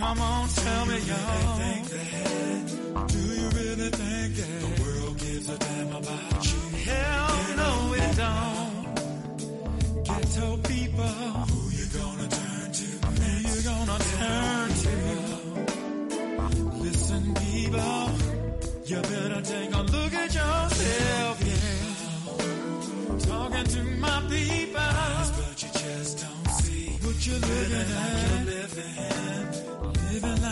Come on, tell me, y'all. Do you really think that the world gives a damn about you? Hell no, it don't. Ghetto people, who you gonna turn to? Who you gonna turn to? Listen, people, you better take a look at yourself, yeah. Talking to my people, but you just don't see what you're living at. Living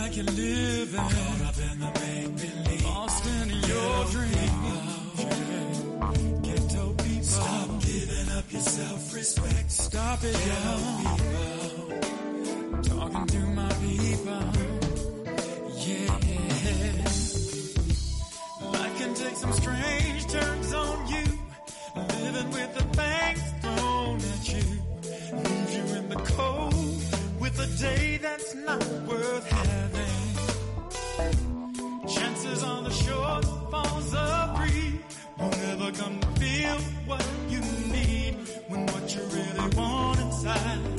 like you're living, caught up in the make believe, lost in your dreams. Yeah. Ghetto people, stop giving up your self-respect. Stop it, y'all. Talking to my people, yeah. Life can take some strange turns on you. Living with the things thrown at you. Leaves you in the cold with a day that's not worth having. Chances on the shortfalls of greed will never come to feel what you need when what you really want inside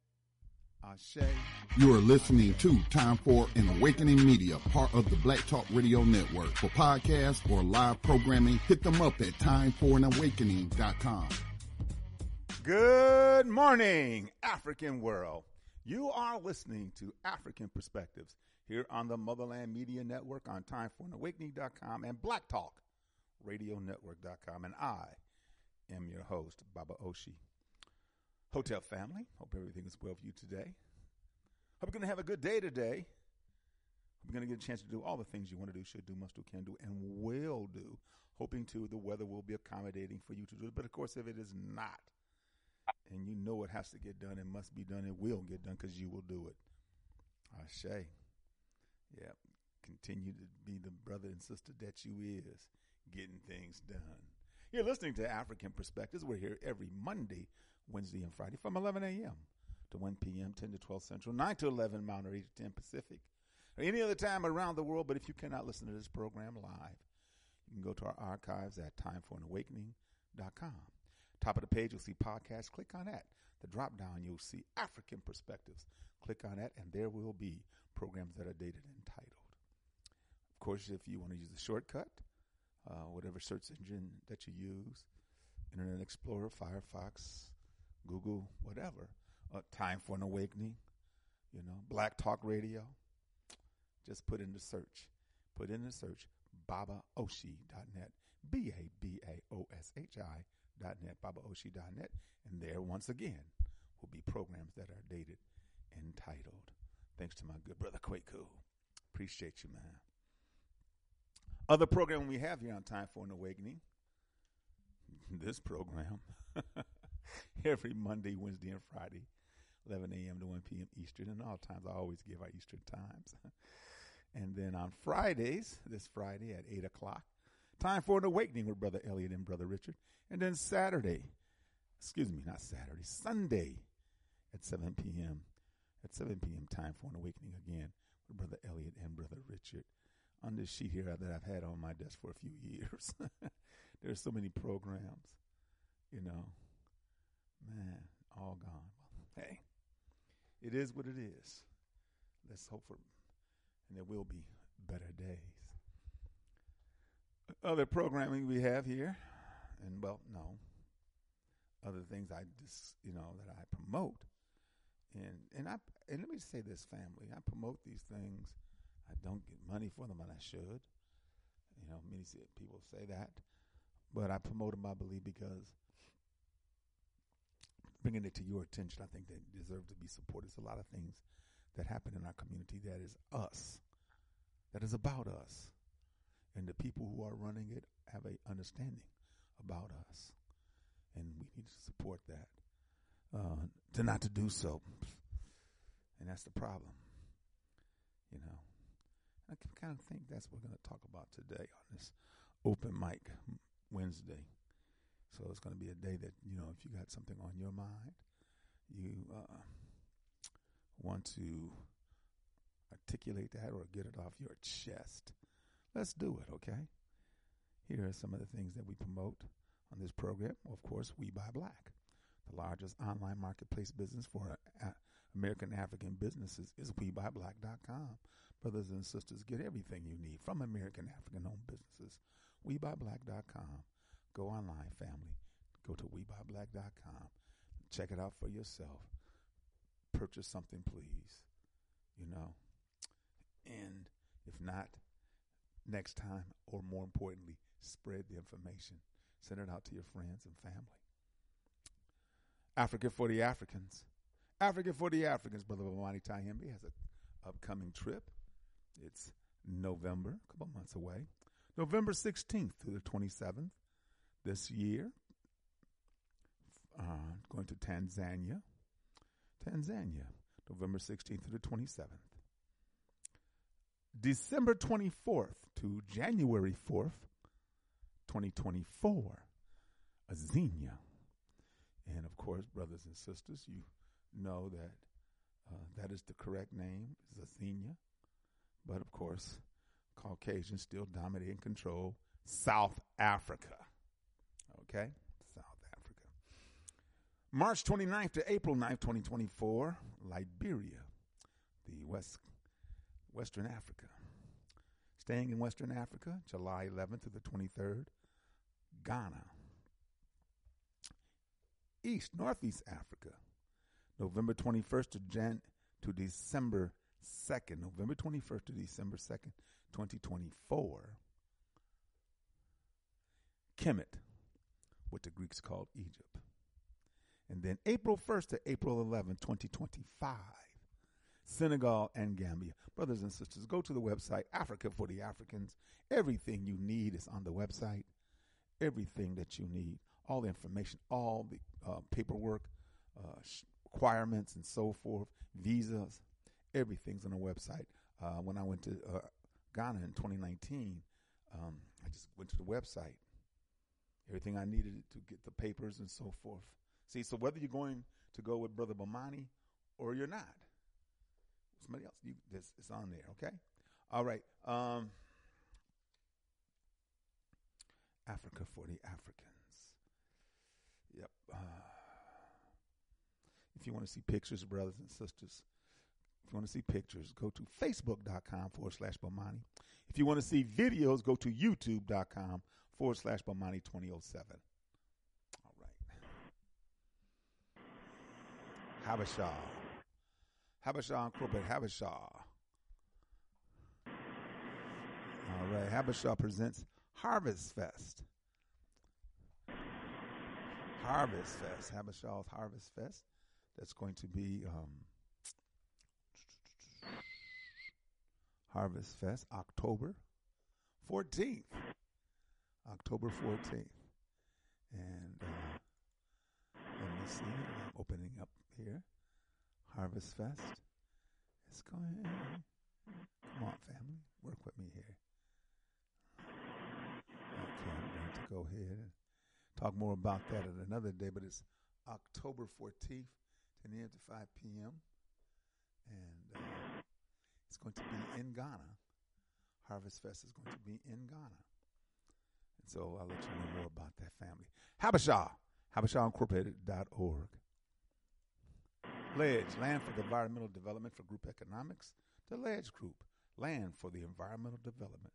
You are listening to Time for an Awakening Media, part of the Black Talk Radio Network. For podcasts or live programming, hit them up at timeforanawakening.com. Good morning, African world. You are listening to Afrikan Perspectives here on the Motherland Media Network on timeforanawakening.com and Black Talk Radio Network.com. And I am your host, Baba Oshi. Hotep family, hope everything is well for you today. Hope you're going to have a good day today. Hope you're going to get a chance to do all the things you want to do, should do, must do, can do, and will do. Hoping to the weather will be accommodating for you to do it. But of course, if it is not, and you know it has to get done, it must be done, it will get done because you will do it. Ashe. Yeah. Continue to be the brother and sister that you is, getting things done. You're listening to Afrikan Perspectives. We're here every Monday, Wednesday, and Friday from 11 a.m. to 1 p.m., 10 to 12 Central, 9 to 11 Mountain, 8 to 10 Pacific, or any other time around the world. But if you cannot listen to this program live, you can go to our archives at timeforanawakening.com. Top of the page, you'll see podcast. Click on that. The drop down, you'll see Afrikan Perspectives. Click on that, and there will be programs that are dated and titled. Of course, if you want to use the shortcut, uh, whatever search engine that you use, Internet Explorer, Firefox, Google, whatever, uh, Time for an Awakening, you know, Black Talk Radio, just put in the search. Put in the search babaoshi.net, B A B A O S H I.net, babaoshi.net, and there once again will be programs that are dated and titled. Thanks to my good brother Kwaku. Appreciate you, man. Other program we have here on Time for an Awakening. This program every Monday, Wednesday, and Friday, 11 a.m. to 1 p.m. Eastern, and all times I always give our Eastern times. and then on Fridays, this Friday at 8 o'clock, Time for an Awakening with Brother Elliot and Brother Richard. And then Saturday, excuse me, not Saturday, Sunday at 7 p.m. At 7 p.m. Time for an Awakening again with Brother Elliot and Brother Richard on this sheet here that I've had on my desk for a few years. There's so many programs, you know. Man, all gone. Well, hey, it is what it is. Let's hope for, and there will be better days. Other programming we have here, and well, no, other things I just, you know, that I promote. And and I and let me say this, family. I promote these things I don't get money for them, and I should. You know, many people say that, but I promote them, I believe, because bringing it to your attention, I think they deserve to be supported. There's a lot of things that happen in our community that is us, that is about us, and the people who are running it have a understanding about us, and we need to support that. Uh, to not to do so, and that's the problem. You know, I kind of think that's what we're going to talk about today on this open mic Wednesday. So it's going to be a day that, you know, if you got something on your mind, you uh, want to articulate that or get it off your chest, let's do it, okay? Here are some of the things that we promote on this program. Of course, We Buy Black, the largest online marketplace business for uh, American African businesses is WeBuyBlack.com. Brothers and sisters, get everything you need from American African owned businesses. WeBuyBlack.com. Go online, family. Go to WeBuyBlack.com. Check it out for yourself. Purchase something, please. You know. And if not, next time, or more importantly, spread the information. Send it out to your friends and family. Africa for the Africans. Africa for the Africans, Brother Bomani Tyehimba has an upcoming trip. It's November, a couple months away. November 16th through the 27th. This year. Uh, going to Tanzania. Tanzania, November 16th to the 27th. December 24th to January 4th, 2024, Azania. And of course, brothers and sisters, you know that uh, that is the correct name, Azania. But of course, Caucasians still dominate and control South Africa. Okay? South Africa. March 29th to April 9th, 2024, Liberia, the West Western Africa. Staying in Western Africa, July 11th to the 23rd, Ghana. East Northeast Africa, November 21st to Jan to December 2nd, November 21st to December 2nd, 2024. Kemet, what the Greeks called Egypt. And then April 1st to April 11th, 2025. Senegal, and Gambia. Brothers and sisters, go to the website, Africa for the Africans. Everything you need is on the website. Everything that you need, all the information, all the uh, paperwork, uh, requirements, and so forth, visas, everything's on the website. Uh, when I went to uh, Ghana in 2019, um, I just went to the website. Everything I needed to get the papers and so forth. See, so whether you're going to go with Brother Bomani or you're not, somebody else. You, this it's on there. Okay. All right. Um, Africa for the Africans. Yep. Uh, if you want to see pictures, brothers and sisters, if you want to see pictures, go to facebook.com forward slash Bomani. If you want to see videos, go to youtube.com forward slash Bomani 2007. All right. Habashah. Habashah and Krupet Habashah. All right, Habashah presents Harvest Fest. Harvest Fest, Habashah's Harvest Fest. That's going to be um, Harvest Fest, October 14th. October 14th. And uh, let me see, I'm opening up here. Harvest Fest. It's going. Come on, family, work with me here. Okay, I'm going to go ahead and talk more about that at another day, but it's October 14th, 10 a.m. to 5 p.m. And uh, it's going to be in Ghana. Harvest Fest is going to be in Ghana. And so I'll let you know more about that family. Habashah, habashahincorporated.org. Ledge, Land for the Environmental Development for Group Economics. The Ledge Group, Land for the Environmental Development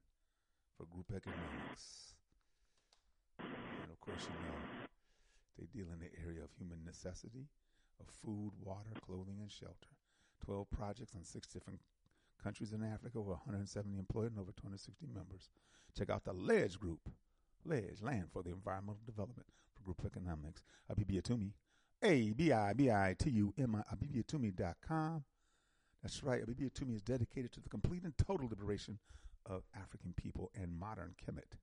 for Group Economics. And of course, you know, they deal in the area of human necessity, of food, water, clothing, and shelter. 12 projects on six different countries in Africa, over 170 employed and over 260 members. Check out the Ledge Group, Ledge, Land for the Environmental Development for Group Economics. Abibi Atumi, a B I B I T U M I Abibitumi.com. That's right. Abibitumi is dedicated to the complete and total liberation of African people and modern Kemet,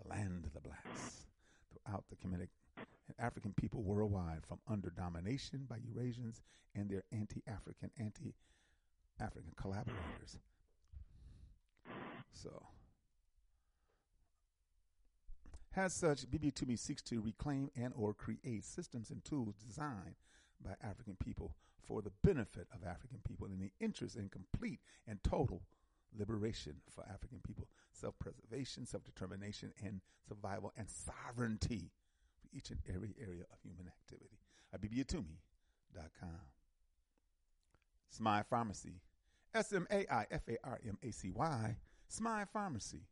the land of the blacks. Throughout the Kemetic and African people worldwide from under domination by Eurasians and their anti African, anti African collaborators. So, as such, Abibitumi seeks to reclaim and or create systems and tools designed by African people for the benefit of African people in the interest in complete and total liberation for African people, self-preservation, self-determination, and survival and sovereignty for each and every area of human activity. Abibitumi.com. Smai Farmacy. S-M-A-I-F-A-R-M-A-C-Y. Smai Farmacy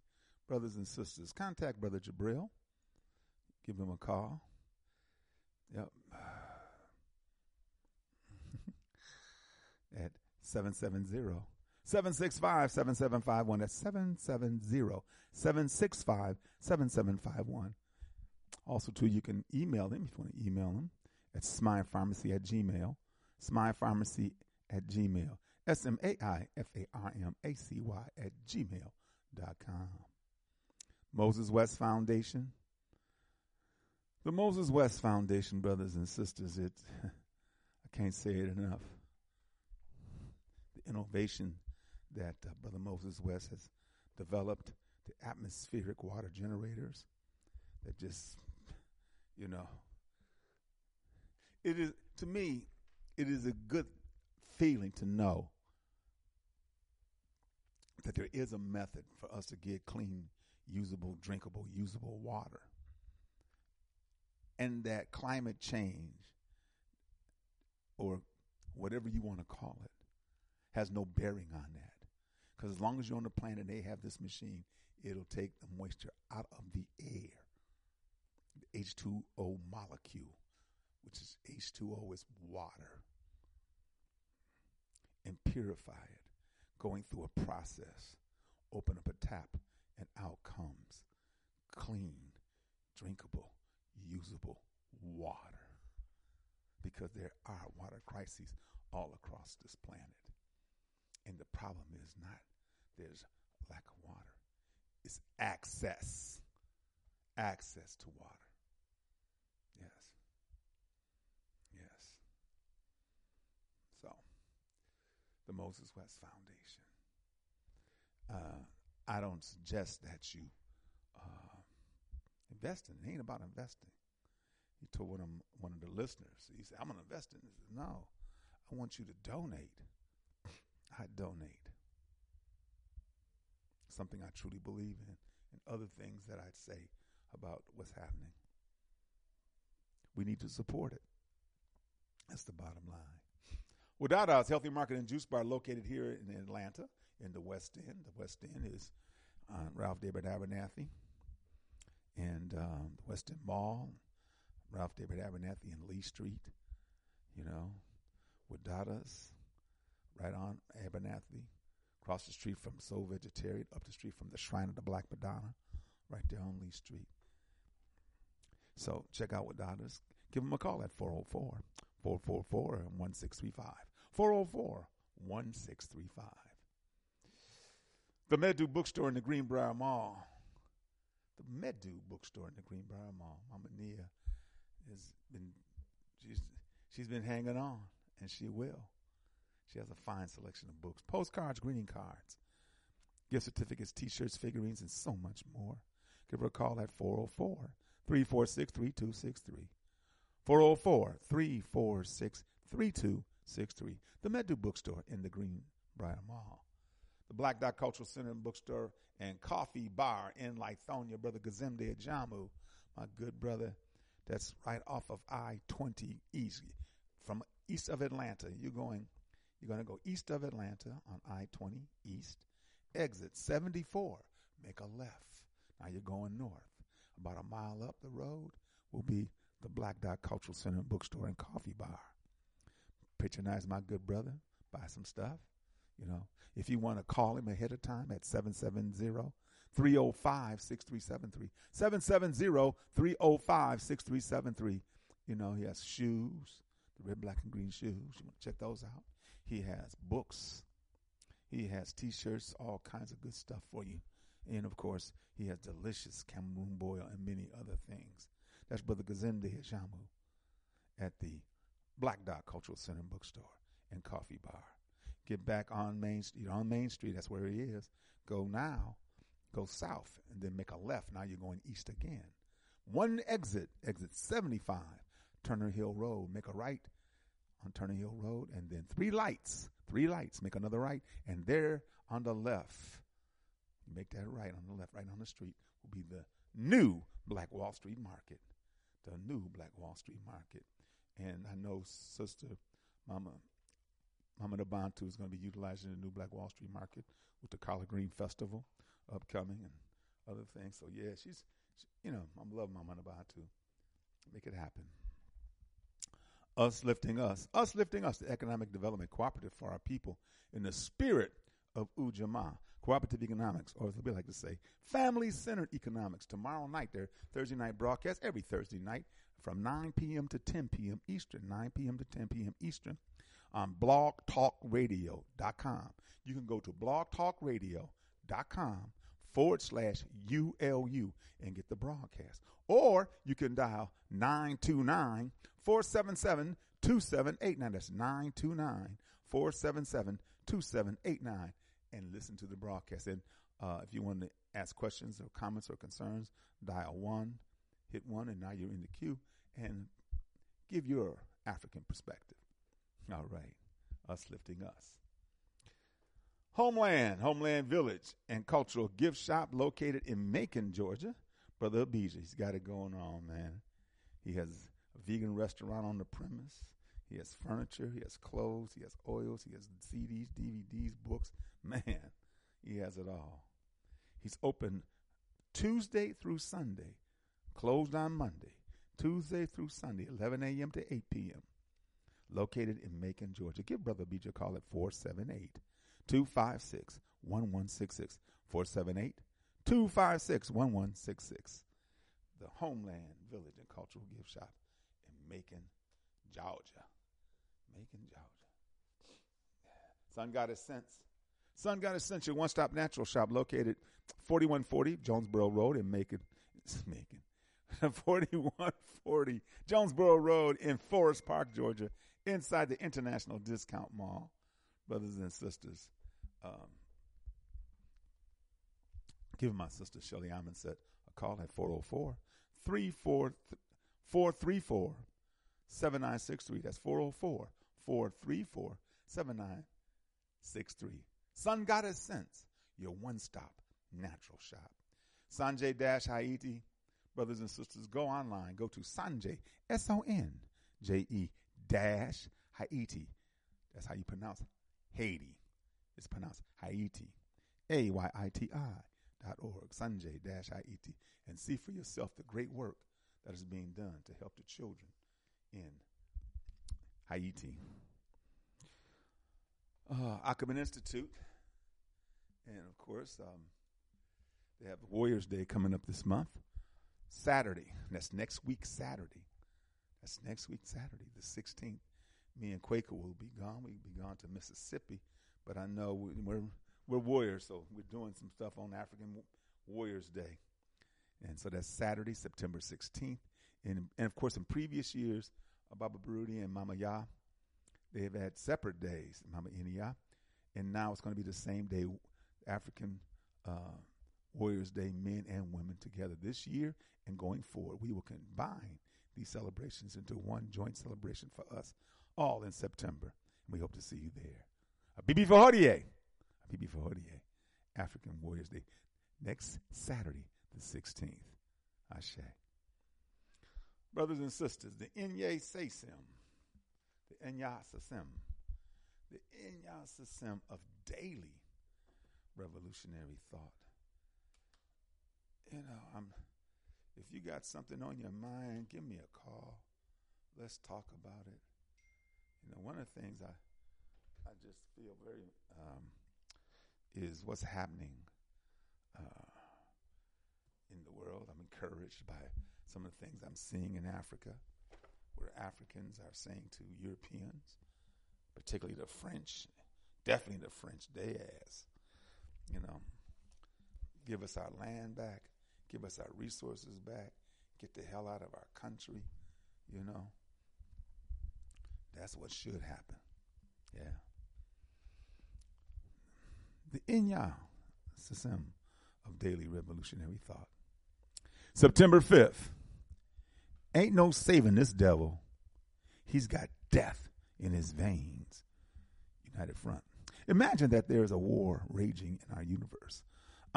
brothers and sisters, contact Brother Jabril. Give him a call. Yep. At 770 765 7751. That's 770 765 7751. Also, too, you can email him if you want to email him at smaifarmacy at gmail. Smaifarmacy at gmail. S M A I F A R M A C Y at gmail.com. Moses West Foundation. The Moses West Foundation, brothers and sisters, it I can't say it enough. The innovation that uh, Brother Moses West has developed, the atmospheric water generators that just, you know, it is to me, it is a good feeling to know that there is a method for us to get clean, usable, drinkable, usable water. And that climate change, or whatever you want to call it, has no bearing on that. Because as long as you're on the planet and they have this machine, it'll take the moisture out of the air. The H2O molecule, which is H2O is water, and purify it going through a process. Open up a tap, and out comes clean, drinkable, usable water. Because there are water crises all across this planet. And the problem is not there's lack of water, it's access. Access to water. Yes. Yes. So, the Moses West Foundation. Uh, I don't suggest that you uh, invest in it. It ain't about investing. He told one of, one of the listeners, he said, I'm going to invest in this. No, I want you to donate. I donate. Something I truly believe in, and other things that I'd say about what's happening. We need to support it. That's the bottom line. Wadada's Healthy Market and Juice Bar located here in Atlanta in the West End. The West End is uh, Ralph David Abernathy and um, the West End Mall, Ralph David Abernathy and Lee Street, you know, Wadada's right on Abernathy, across the street from Soul Vegetarian, up the street from the Shrine of the Black Madonna, right there on Lee Street. So check out Wadada's. Give them a call at 404 444 1635. 404 1635. The Medu Bookstore in the Greenbriar Mall. The Medu Bookstore in the Greenbriar Mall. Mama Nia has been she's she's been hanging on, and she will. She has a fine selection of books, postcards, greeting cards, gift certificates, T-shirts, figurines, and so much more. Give her a call at 404 346 3263. 404 346 3263. The Medu Bookstore in the Greenbriar Mall. The Black Dot Cultural Center and Bookstore and Coffee Bar in Lithonia. Brother Gazemde Ajamu, my good brother, that's right off of I 20 East. From east of Atlanta, you're going, you're going to go east of Atlanta on I 20 East, exit 74, make a left. Now you're going north. About a mile up the road will be the Black Dot Cultural Center and Bookstore and Coffee Bar. Patronize my good brother, buy some stuff. You know, if you want to call him ahead of time at 770 305 6373. 770 305 6373. You know, he has shoes, the red, black, and green shoes. You want to check those out. He has books. He has t shirts, all kinds of good stuff for you. And of course, he has delicious Cameroon boil and many other things. That's Brother Gazende Ajamu at the Black Dot Cultural Center Bookstore and Coffee Bar. Get back on Main Street. On Main Street, that's where he is. Go now, go south, and then make a left. Now you're going east again. One exit, exit 75, Turner Hill Road. Make a right on Turner Hill Road, and then three lights, three lights. Make another right, and there on the left, make that right on the left, right on the street, will be the new Black Wall Street Market. The new Black Wall Street Market. And I know Sister Mama Mama Nabantu is going to be utilizing the new Black Wall Street Market with the Collard Green Festival upcoming and other things. So yeah, she's, she, you know, I'm loving Mama Nabantu. Make it happen. Us lifting us, us lifting us, the economic development cooperative for our people in the spirit of Ujamaa, cooperative economics, or as we like to say, family centered economics. Tomorrow night, their Thursday night broadcast, every Thursday night from 9 p.m. to 10 p.m. Eastern, 9 p.m. to 10 p.m. Eastern on blogtalkradio.com. You can go to blogtalkradio.com forward slash ULU and get the broadcast. Or you can dial 929 477 2789. That's 929 477 2789 and listen to the broadcast. And uh, if you want to ask questions or comments or concerns, dial 1, hit 1, and now you're in the queue and give your African perspective. All right, us lifting us. Homeland, Homeland Village and Cultural Gift Shop located in Macon, Georgia. Brother Abijah, he's got it going on, man. He has a vegan restaurant on the premise. He has furniture, he has clothes, he has oils, he has CDs, DVDs, books. Man, he has it all. He's open Tuesday through Sunday, closed on Monday, Tuesday through Sunday, 11 a.m. to 8 p.m. Located in Macon, Georgia. Give Brother BJ a call at 478 256 1166. 478 256 1166. The Homeland Village and Cultural Gift Shop in Macon, Georgia. Macon, Georgia. Sun Goddess Sense. Sun Goddess Sense, your one stop natural shop located 4140 Jonesboro Road in Macon. It's Macon. 4140 Jonesboro Road in Forest Park, Georgia, inside the International Discount Mall. Brothers and sisters, um, give my sister Shelly Amundset a call at 404 434 7963. That's 404 434 7963. Sun Goddess Sense, your one stop natural shop. Sonje Dash Haiti, brothers and sisters, go online. Go to Sonje, S O N J E dash Haiti. That's how you pronounce Haiti. It's pronounced Haiti. A Y I T I dot org. Sonje dash Haiti. And see for yourself the great work that is being done to help the children in Haiti. Uh, Ackerman Institute, and of course, um, they have Warriors Day coming up this month. Saturday, that's next week Saturday. That's next week Saturday, the 16th. Me and Kwaku will be gone. We'll be gone to Mississippi, but I know we're we're warriors, so we're doing some stuff on African Warriors Day, and so that's Saturday, September 16th. And and of course, in previous years, uh, Baba Barudi and Mama Ya, they have had separate days, Mama Inia, and now it's going to be the same day, African uh, Warriors Day, men and women together this year and going forward. We will combine these celebrations into one joint celebration for us all in September. And we hope to see you there. A Bibi Fahodier, Bibi Fahodier, African Warriors Day, next Saturday, the 16th. Ashe. Brothers and sisters, the Inye Sesim, the Inya Sasim, the Inya Sasim of daily revolutionary thought. You know, I'm if you got something on your mind, give me a call. Let's talk about it. You know, one of the things I I just feel very um, is what's happening uh, in the world. I'm encouraged by some of the things I'm seeing in Africa, where Africans are saying to Europeans, particularly the French, definitely the French, they ask, you know, give us our land back, give us our resources back, get the hell out of our country, you know. That's what should happen. Yeah. The Inya System of Daily Revolutionary Thought. September 5th. Ain't no saving this devil. He's got death in his veins. United Front. Imagine that there is a war raging in our universe.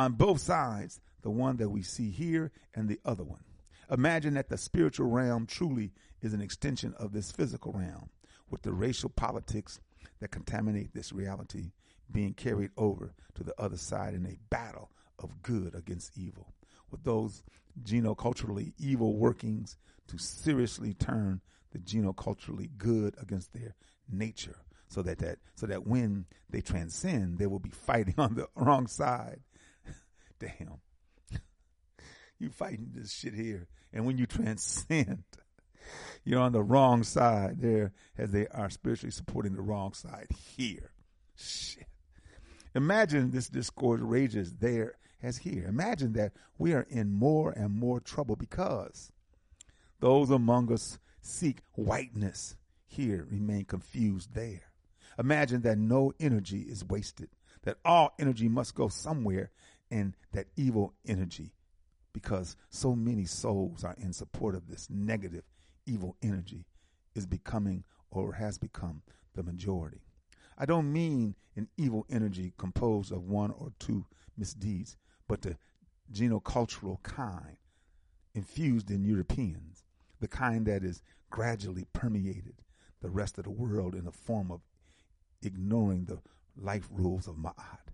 On both sides, the one that we see here and the other one. Imagine that the spiritual realm truly is an extension of this physical realm, with the racial politics that contaminate this reality being carried over to the other side in a battle of good against evil, with those genoculturally evil workings to seriously turn the genoculturally good against their nature so that, that so that when they transcend they will be fighting on the wrong side damn you fighting this shit here and when you transcend you're on the wrong side there as they are spiritually supporting the wrong side here shit imagine this discord rages there as here. Imagine that we are in more and more trouble because those among us seek whiteness here remain confused there. Imagine that no energy is wasted, that all energy must go somewhere, and that evil energy, because so many souls are in support of this negative evil energy, is becoming or has become the majority. I don't mean an evil energy composed of one or two misdeeds, but the genocultural kind infused in Europeans, the kind that is gradually permeated the rest of the world in the form of ignoring the life rules of Ma'at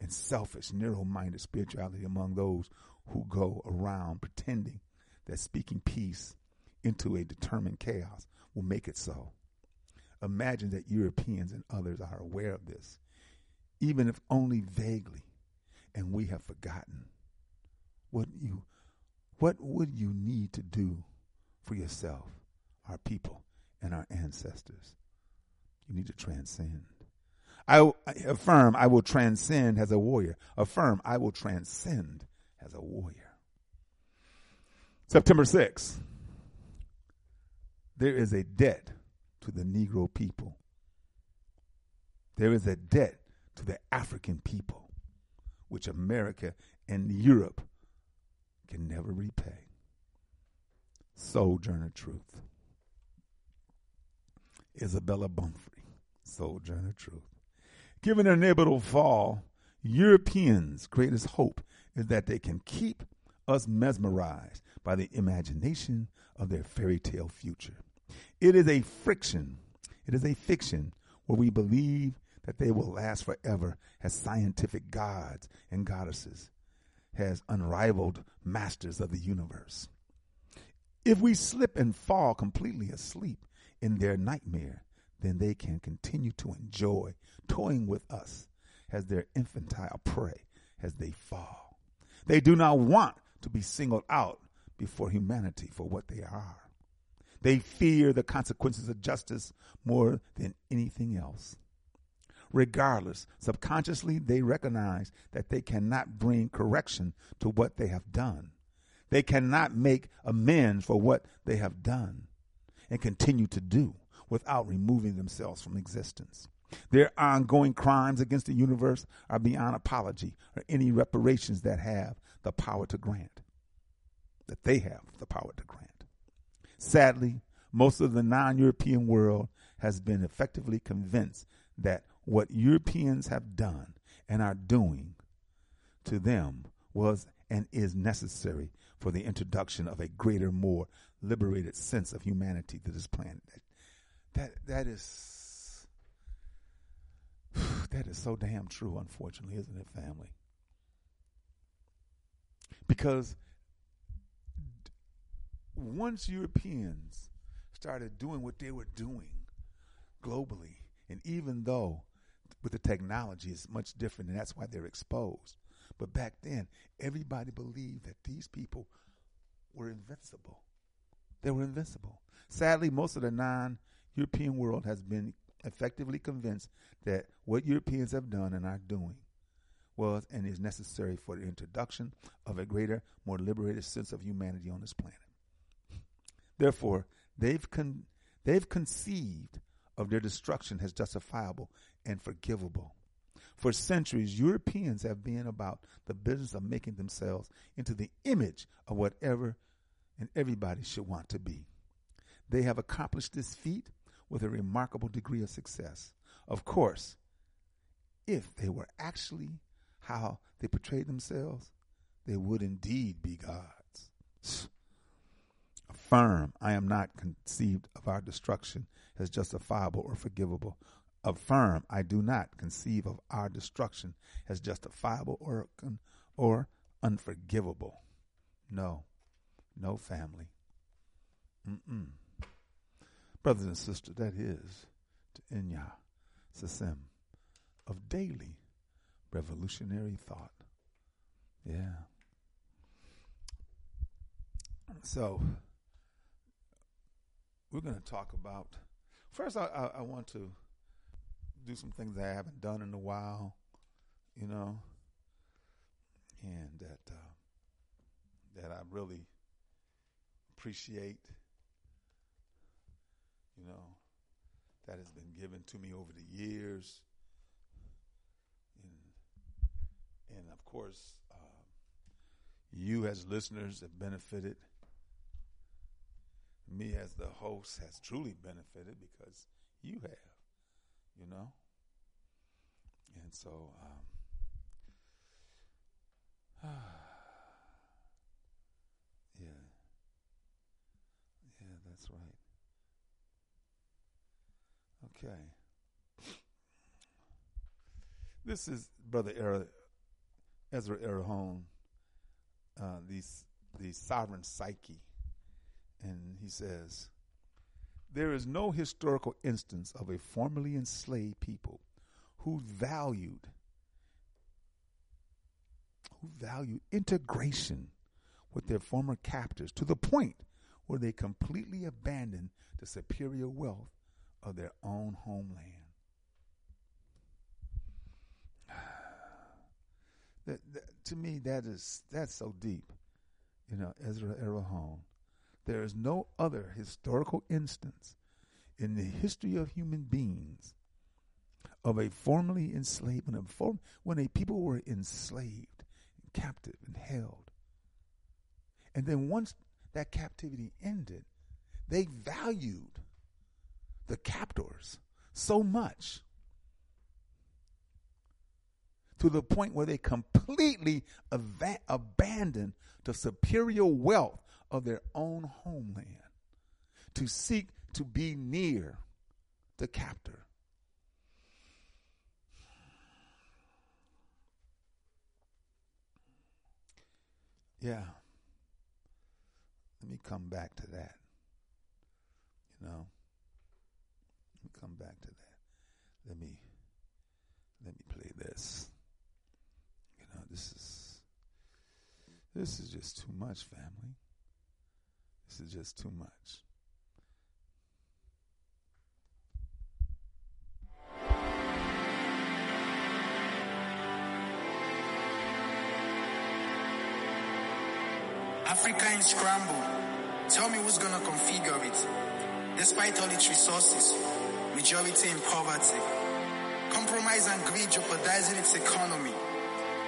and selfish, narrow minded spirituality among those who go around pretending that speaking peace into a determined chaos will make it so. Imagine that Europeans and others are aware of this, even if only vaguely, and we have forgotten. What you what would you need to do for yourself, our people, and our ancestors? You need to transcend. I, affirm I will transcend as a warrior. Affirm I will transcend as a warrior. September 6th. There is a debt to the Negro people. There is a debt to the African people, which America and Europe can never repay. Sojourner Truth. Isabella Baumfree, Sojourner Truth. Given their inevitable fall, Europeans' greatest hope is that they can keep us mesmerized by the imagination of their fairy tale future. It is a friction, it is a fiction where we believe that they will last forever as scientific gods and goddesses, as unrivaled masters of the universe. If we slip and fall completely asleep in their nightmare, then they can continue to enjoy toying with us as their infantile prey as they fall. They do not want to be singled out before humanity for what they are. They fear the consequences of justice more than anything else. Regardless, subconsciously they recognize that they cannot bring correction to what they have done. They cannot make amends for what they have done and continue to do without removing themselves from existence. Their ongoing crimes against the universe are beyond apology or any reparations that have the power to grant, that they have the power to grant. Sadly, most of the non European world has been effectively convinced that what Europeans have done and are doing to them was and is necessary for the introduction of a greater, more liberated sense of humanity to this planet. That that is that is so damn true, unfortunately, isn't it, family? Because once Europeans started doing what they were doing globally, and even though with the technology is much different, and that's why they're exposed. But back then, everybody believed that these people were invincible. They were invincible. Sadly, most of the non European world has been effectively convinced that what Europeans have done and are doing was and is necessary for the introduction of a greater, more liberated sense of humanity on this planet. Therefore, they've con- they've conceived of their destruction as justifiable and forgivable. For centuries, Europeans have been about the business of making themselves into the image of whatever and everybody should want to be. They have accomplished this feat with a remarkable degree of success. Of course, if they were actually how they portrayed themselves, they would indeed be gods. Affirm, I am not conceived of our destruction as justifiable or forgivable. Affirm, I do not conceive of our destruction as justifiable or, or unforgivable. No, no family. Mm-mm. Brothers and sisters, that is to Inya Sasem of daily revolutionary thought. Yeah. So, we're going to talk about. First, I, I, I, want to do some things I haven't done in a while. You know, and that uh, that I really appreciate. You know, that has been given to me over the years, and and of course, uh, you as listeners have benefited. Me as the host has truly benefited because you have, you know. And so, um, yeah, yeah, that's right. Okay. This is Brother Era, Ezra Erahone, uh, the, the sovereign psyche. And he says, There is no historical instance of a formerly enslaved people who valued who valued integration with their former captors to the point where they completely abandoned the superior wealth of their own homeland. That, that, to me, that is that's so deep, you know, Ezra Erahone. There is no other historical instance in the history of human beings of a formerly enslaved, when a, form, when a people were enslaved, and captive, and held. And then once that captivity ended, they valued the captors so much to the point where they completely av- abandoned the superior wealth of their own homeland to seek to be near the captor. Yeah. Let me come back to that. You know. Come back to that. Let me let me play this. You know, this is this is just too much, family. This is just too much. Africa in scramble. Tell me who's gonna configure it. Despite all its resources, majority in poverty. Compromise and greed jeopardizing its economy.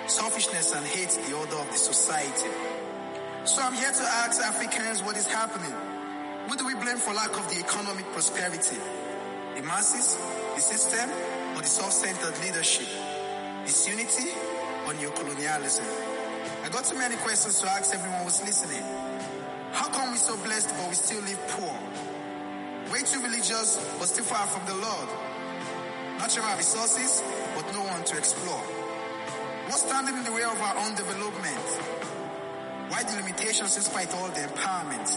Selfishness and hate the order of the society. So I'm here to ask Africans what is happening. Who do we blame for lack of the economic prosperity? The masses, the system, or the self-centered leadership? Disunity or neocolonialism? I got too many questions to ask everyone who's listening. How come we're so blessed but we still live poor? Way too religious but still far from the Lord. Natural resources but no one to explore. What's standing in the way of our own development? Why the limitations despite all the empowerment?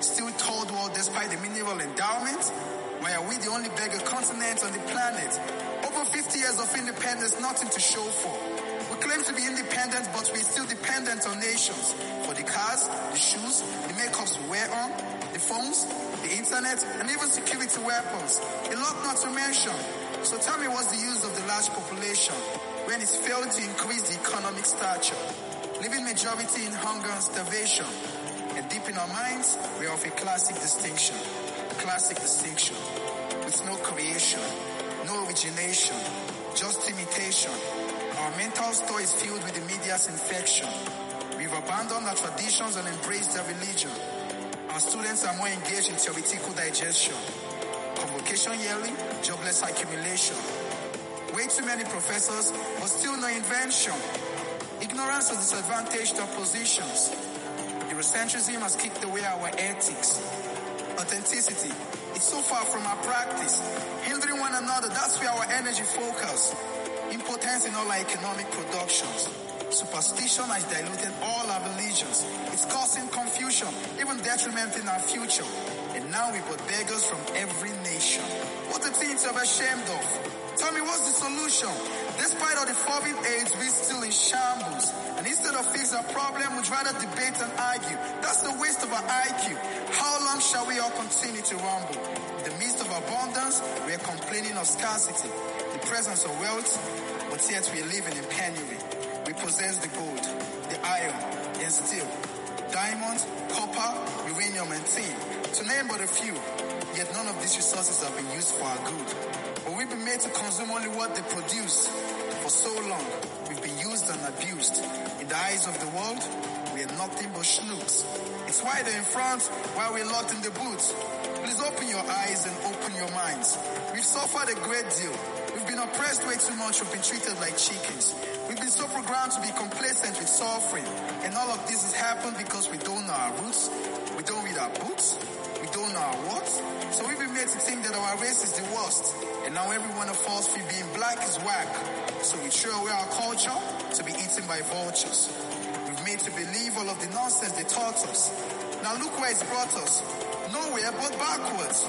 Still third world despite the mineral endowment? Why are we the only beggar continent on the planet? Over 50 years of independence, nothing to show for. We claim to be independent, but we're still dependent on nations. For the cars, the shoes, the makeups we wear on, the phones, the internet, and even security weapons. A lot not to mention. So tell me what's the use of the large population when it's failed to increase the economic stature, leaving majority in hunger and starvation. And deep in our minds, we are of a classic distinction. Classic distinction. With no creation, no origination, just imitation. Our mental store is filled with the media's infection. We've abandoned our traditions and embraced their religion. Our students are more engaged in theoretical digestion. Convocation yearly, jobless accumulation. Way too many professors, but still no invention. Ignorance of disadvantaged oppositions. Eurocentrism has kicked away our ethics. Authenticity, it's so far from our practice. Hindering one another, that's where our energy focus. Impotence in all our economic productions. Superstition has diluted all our religions. It's causing confusion, even detriment in our future. And now we got beggars from every nation. What thing to be ashamed of. Tell me what's the solution? Despite all the forbidden aids, we're still in shambles. And instead of fix our problem, we'd rather debate and argue. That's the waste of our IQ. How long shall we all continue to rumble? In the midst of abundance, we are complaining of scarcity, the presence of wealth, but yet we are living in penury. Possess the gold, the iron, and steel, diamonds, copper, uranium, and tin, to name but a few. Yet none of these resources have been used for our good. But we've been made to consume only what they produce. For so long, we've been used and abused. In the eyes of the world, we are nothing but schnooks. It's why they're in front while we're locked in the boots. Please open your eyes and open your minds. We've suffered a great deal. We've been oppressed way too much. We've been treated like chickens. We've been so programmed to be complacent with suffering. And all of this has happened because we don't know our roots. We don't read our books. We don't know our what. So we've been made to think that our race is the worst. And now every one of us feel being black is whack. So we throw away our culture to be eaten by vultures. We've made to believe all of the nonsense they taught us. Now look where it's brought us. Nowhere but backwards.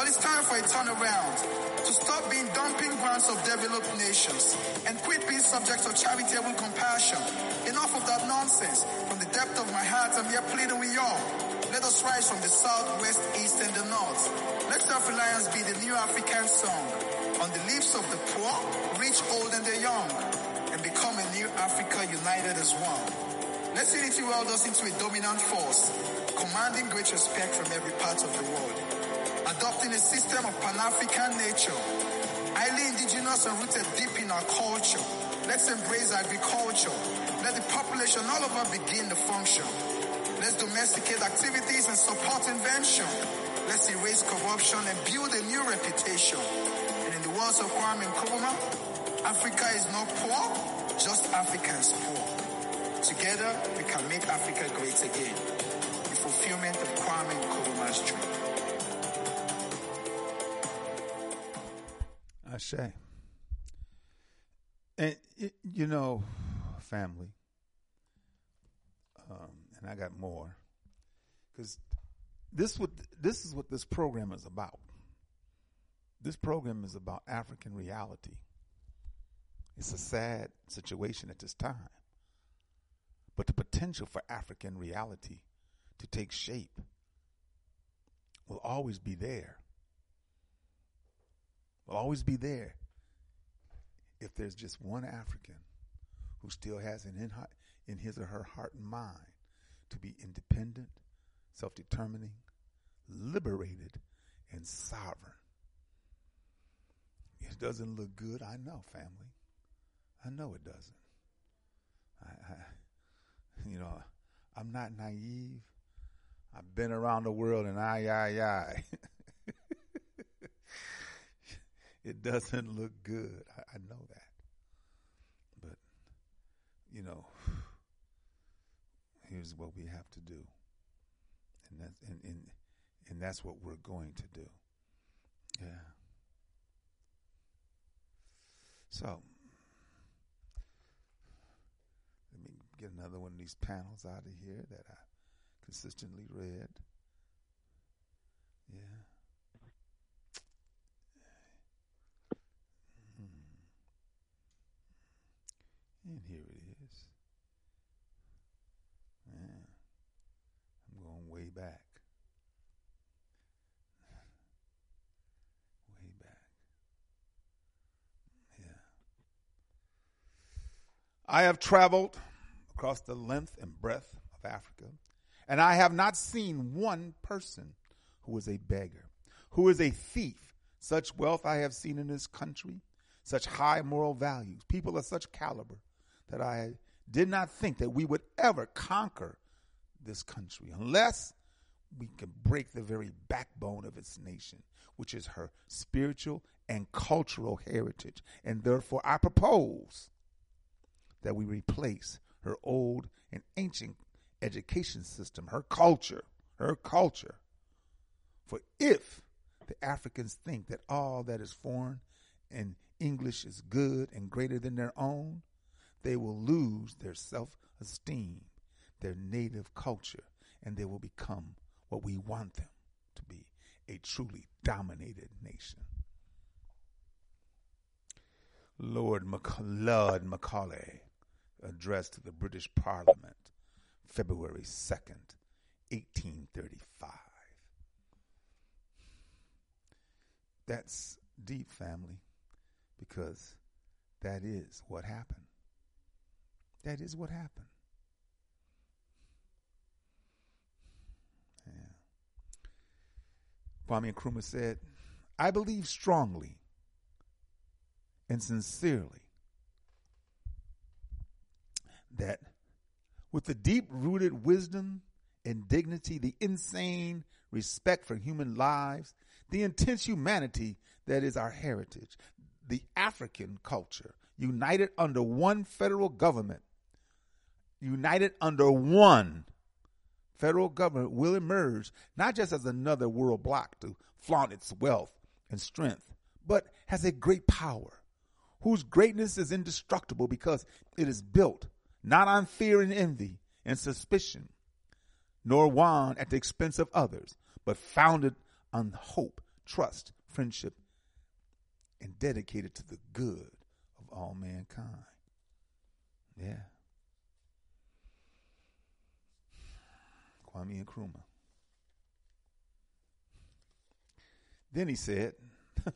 But it's time for a turnaround. To stop being dumping grounds of developed nations and quit being subjects of charitable compassion. Enough of that nonsense. From the depth of my heart, I'm here pleading with y'all. Let us rise from the south, west, east, and the north. Let self-reliance be the new African song. On the lips of the poor, rich, old, and the young. And become a new Africa united as one. Let's unity weld us into a dominant force, commanding great respect from every part of the world. Adopting a system of Pan-African nature, highly indigenous and rooted deep in our culture. Let's embrace agriculture. Let the population all over begin to function. Let's domesticate activities and support invention. Let's erase corruption and build a new reputation. And in the words of Kwame Nkrumah, Africa is not poor, just Africans poor. Together, we can make Africa great again. The fulfillment of Kwame Nkrumah's dream. Ashe. And, it, you know, family, um, and I got more, because this, what, this is what this program is about. This program is about African reality. It's a sad situation at this time. But the potential for African reality to take shape will always be there. Will always be there if there's just one African who still has it in, in his or her heart and mind to be independent, self determining, liberated, and sovereign. It doesn't look good, I know, family. I know it doesn't. I, I you know, I'm not naive. I've been around the world and I, I, I. it doesn't look good. I, I, know that. But, you know, here's what we have to do. And that's, and, and, and that's what we're going to do. Yeah. So, let me get another one of these panels out of here that I consistently read. Yeah. And here it is. I'm going way back. Way back. Yeah. I have traveled across the length and breadth of Africa, and I have not seen one person who is a beggar, who is a thief. Such wealth I have seen in this country, such high moral values, people of such caliber that I did not think that we would ever conquer this country unless we can break the very backbone of its nation, which is her spiritual and cultural heritage. And therefore, I propose that we replace her old and ancient education system, her culture, her culture. For if the Africans think that all that is foreign and English is good and greater than their own, they will lose their self esteem, their native culture, and they will become what we want them to be a truly dominated nation. Lord, Lord Macaulay addressed to the British Parliament, February 2nd, 1835. That's deep, family, because that is what happened. That is what happened. Yeah. Kwame Nkrumah said, I believe strongly and sincerely that with the deep rooted wisdom and dignity, the insane respect for human lives, the intense humanity that is our heritage, the African culture, united under one federal government, united under one federal government, will emerge not just as another world bloc to flaunt its wealth and strength, but has a great power whose greatness is indestructible because it is built not on fear and envy and suspicion, nor won at the expense of others, but founded on hope, trust, friendship, and dedicated to the good of all mankind. Yeah. Kwame Nkrumah. Then he said,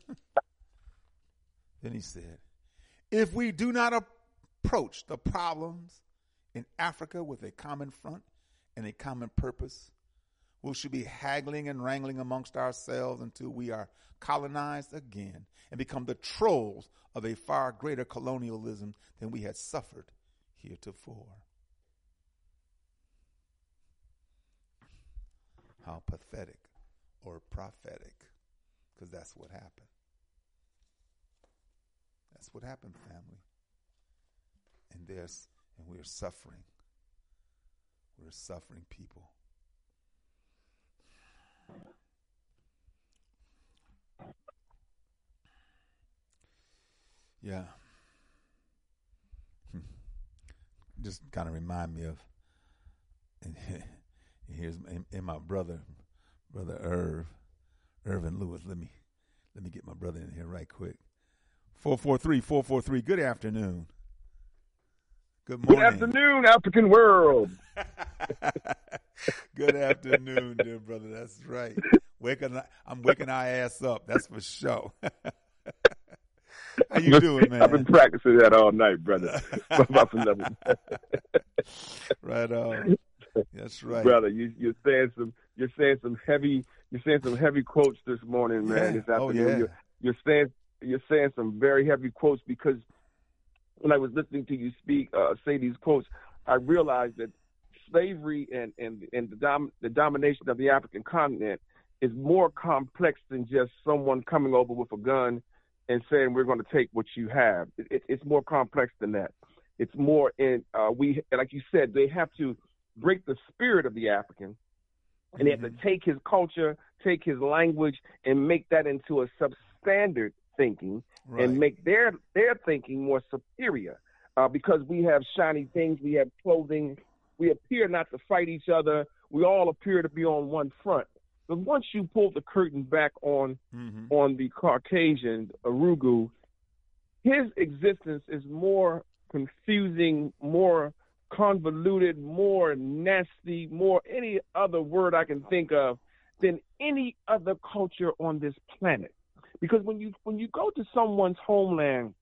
then he said, if we do not approach the problems in Africa with a common front and a common purpose, we should be haggling and wrangling amongst ourselves until we are colonized again and become the trolls of a far greater colonialism than we had suffered heretofore. How pathetic or prophetic, because that's what happened. That's what happened, family. And there's and we're suffering. We're suffering people. Yeah. Just kind of remind me of, and here's and, and my brother, brother Irv, Irvin Lewis. Let me let me get my brother in here right quick. 443 443. Good afternoon. Good morning. Good afternoon, African world. Good afternoon, dear brother. That's right. Waking, I'm waking our ass up. That's for sure. How you doing, man? I've been practicing that all night, brother. right on. That's right, brother. You, you're saying some. You're saying some heavy. You're saying some heavy quotes this morning, man. Yeah. This afternoon. Oh, yeah. You're, you're saying you're saying some very heavy quotes because when I was listening to you speak, uh, say these quotes, I realized that slavery and and and the, dom- the domination of the African continent is more complex than just someone coming over with a gun and saying we're going to take what you have. It, it, it's more complex than that. It's more in uh, we like you said they have to break the spirit of the African, and they have to take his culture, take his language, and make that into a substandard thinking Right. and make their their thinking more superior. Uh, because we have shiny things, we have clothing, we appear not to fight each other. We all appear to be on one front. But once you pull the curtain back on Mhm. on the Caucasian Arugu, his existence is more confusing, more convoluted, more nasty, more any other word I can think of than any other culture on this planet. Because when you when you go to someone's homeland,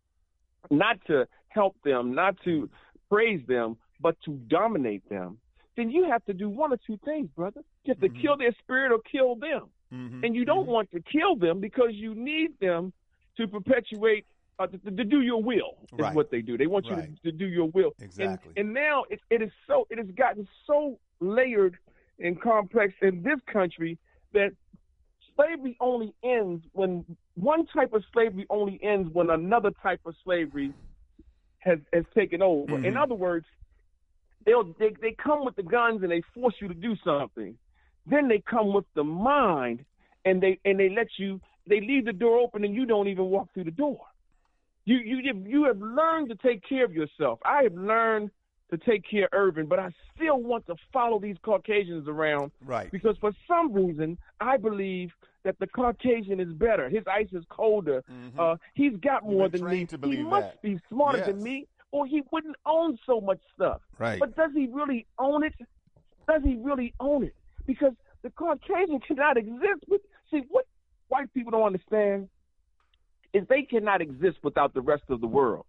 not to help them, not to praise them, but to dominate them, then you have to do one or two things, brother. You have to Mhm. kill their spirit or kill them. Mhm. And you don't want to kill them because you need them to perpetuate, uh, to, to do your will, is Right. what they do. They want you Right. to, to do your will. Exactly. And, and now it, it is so, it has gotten so layered and complex in this country that slavery only ends when one type of slavery only ends when another type of slavery has has taken over. In Mhm. other words, they'll they, they come with the guns and they force you to do something. Then they come with the mind and they and they let you they leave the door open and you don't even walk through the door. You you have- you have learned to take care of yourself. I have learned to take care of Irvin, but I still want to follow these Caucasians around Right. because for some reason I believe that the Caucasian is better. His ice is colder. Mhm. Uh, he's got more than me. to he must that. be smarter Yes. than me, or he wouldn't own so much stuff. Right. But does he really own it? Does he really own it? Because the Caucasian cannot exist. With, see, what white people don't understand is they cannot exist without the rest of the world.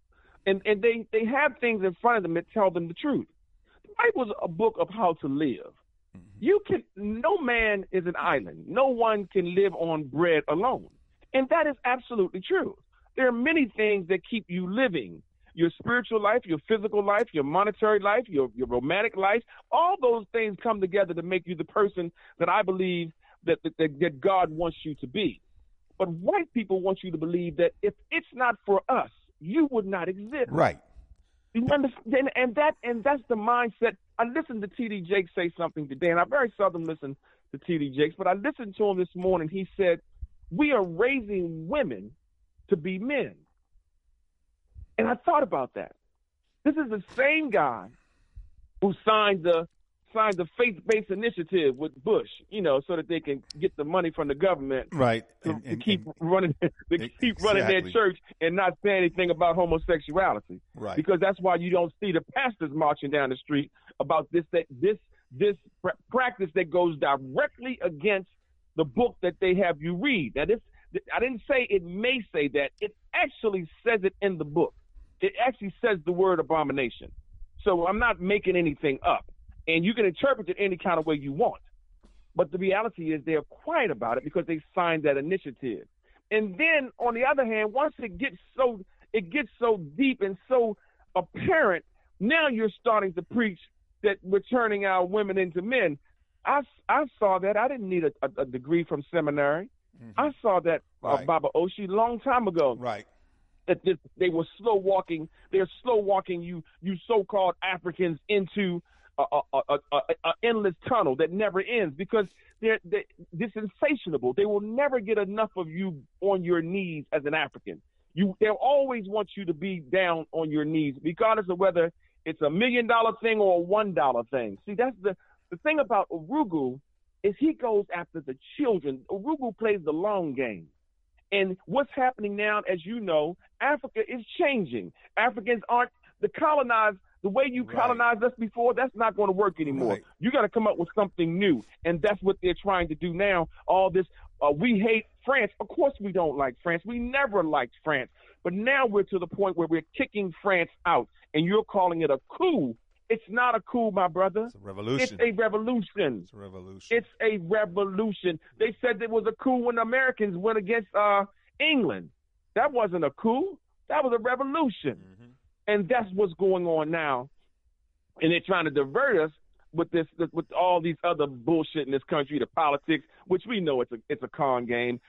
and and they they have things in front of them that tell them the truth. The Bible is a book of how to live. Mm-hmm. You can no man is an island. No one can live on bread alone. And that is absolutely true. There are many things that keep you living. Your spiritual life, your physical life, your monetary life, your, your romantic life, all those things come together to make you the person that I believe that, that, that God wants you to be. But white people want you to believe that if it's not for us, you would not exist. Right. You understand? And that and that's the mindset. I listened to T.D. Jakes say something today, and I very seldom listen to T.D. Jakes, but I listened to him this morning. He said, "We are raising women to be men," and I thought about that. This is the same guy who signed the signed the faith-based initiative with Bush, you know, so that they can get the money from the government, right, to, and, and, to keep and, running, to keep running their church and not say anything about homosexuality, right? Because that's why you don't see the pastors marching down the street about this that this this practice that goes directly against the book that they have you read. Now, this I didn't say it may say that; it actually says it in the book. It actually says the word abomination. So I'm not making anything up and you can interpret it any kind of way you want. But the reality is they're quiet about it because they signed that initiative. And then on the other hand, once it gets so it gets so deep and so apparent, now you're starting to preach that we're turning our women into men. I, I saw that. I didn't need a, a, a degree from seminary. Mm-hmm. I saw that uh, right. Baba Oshi long time ago. Right. That this, they were slow walking. They're slow walking you you so-called Africans into a, a, a, a, endless tunnel that never ends because they're, they're this insatiable. They will never get enough of you on your knees as an African. You they'll always want you to be down on your knees, regardless of whether it's a million dollar thing or a one dollar thing. See, that's the the thing about Urugu is he goes after the children. Urugu plays the long game. And what's happening now, as you know, Africa is changing. Africans aren't the colonized the way you right. colonized us before, that's not going to work anymore. Right. You got to come up with something new, and that's what they're trying to do now. All this, uh, we hate France. Of course, we don't like France. We never liked France, but now we're to the point where we're kicking France out, and you're calling it a coup. It's not a coup, my brother. It's a revolution. It's a revolution. It's a revolution. It's a revolution. They said there was a coup when the Americans went against uh, England. That wasn't a coup. That was a revolution. Mm-hmm. And that's what's going on now. And they're trying to divert us with this, with all these other bullshit in this country, the politics, which we know it's a it's a con game.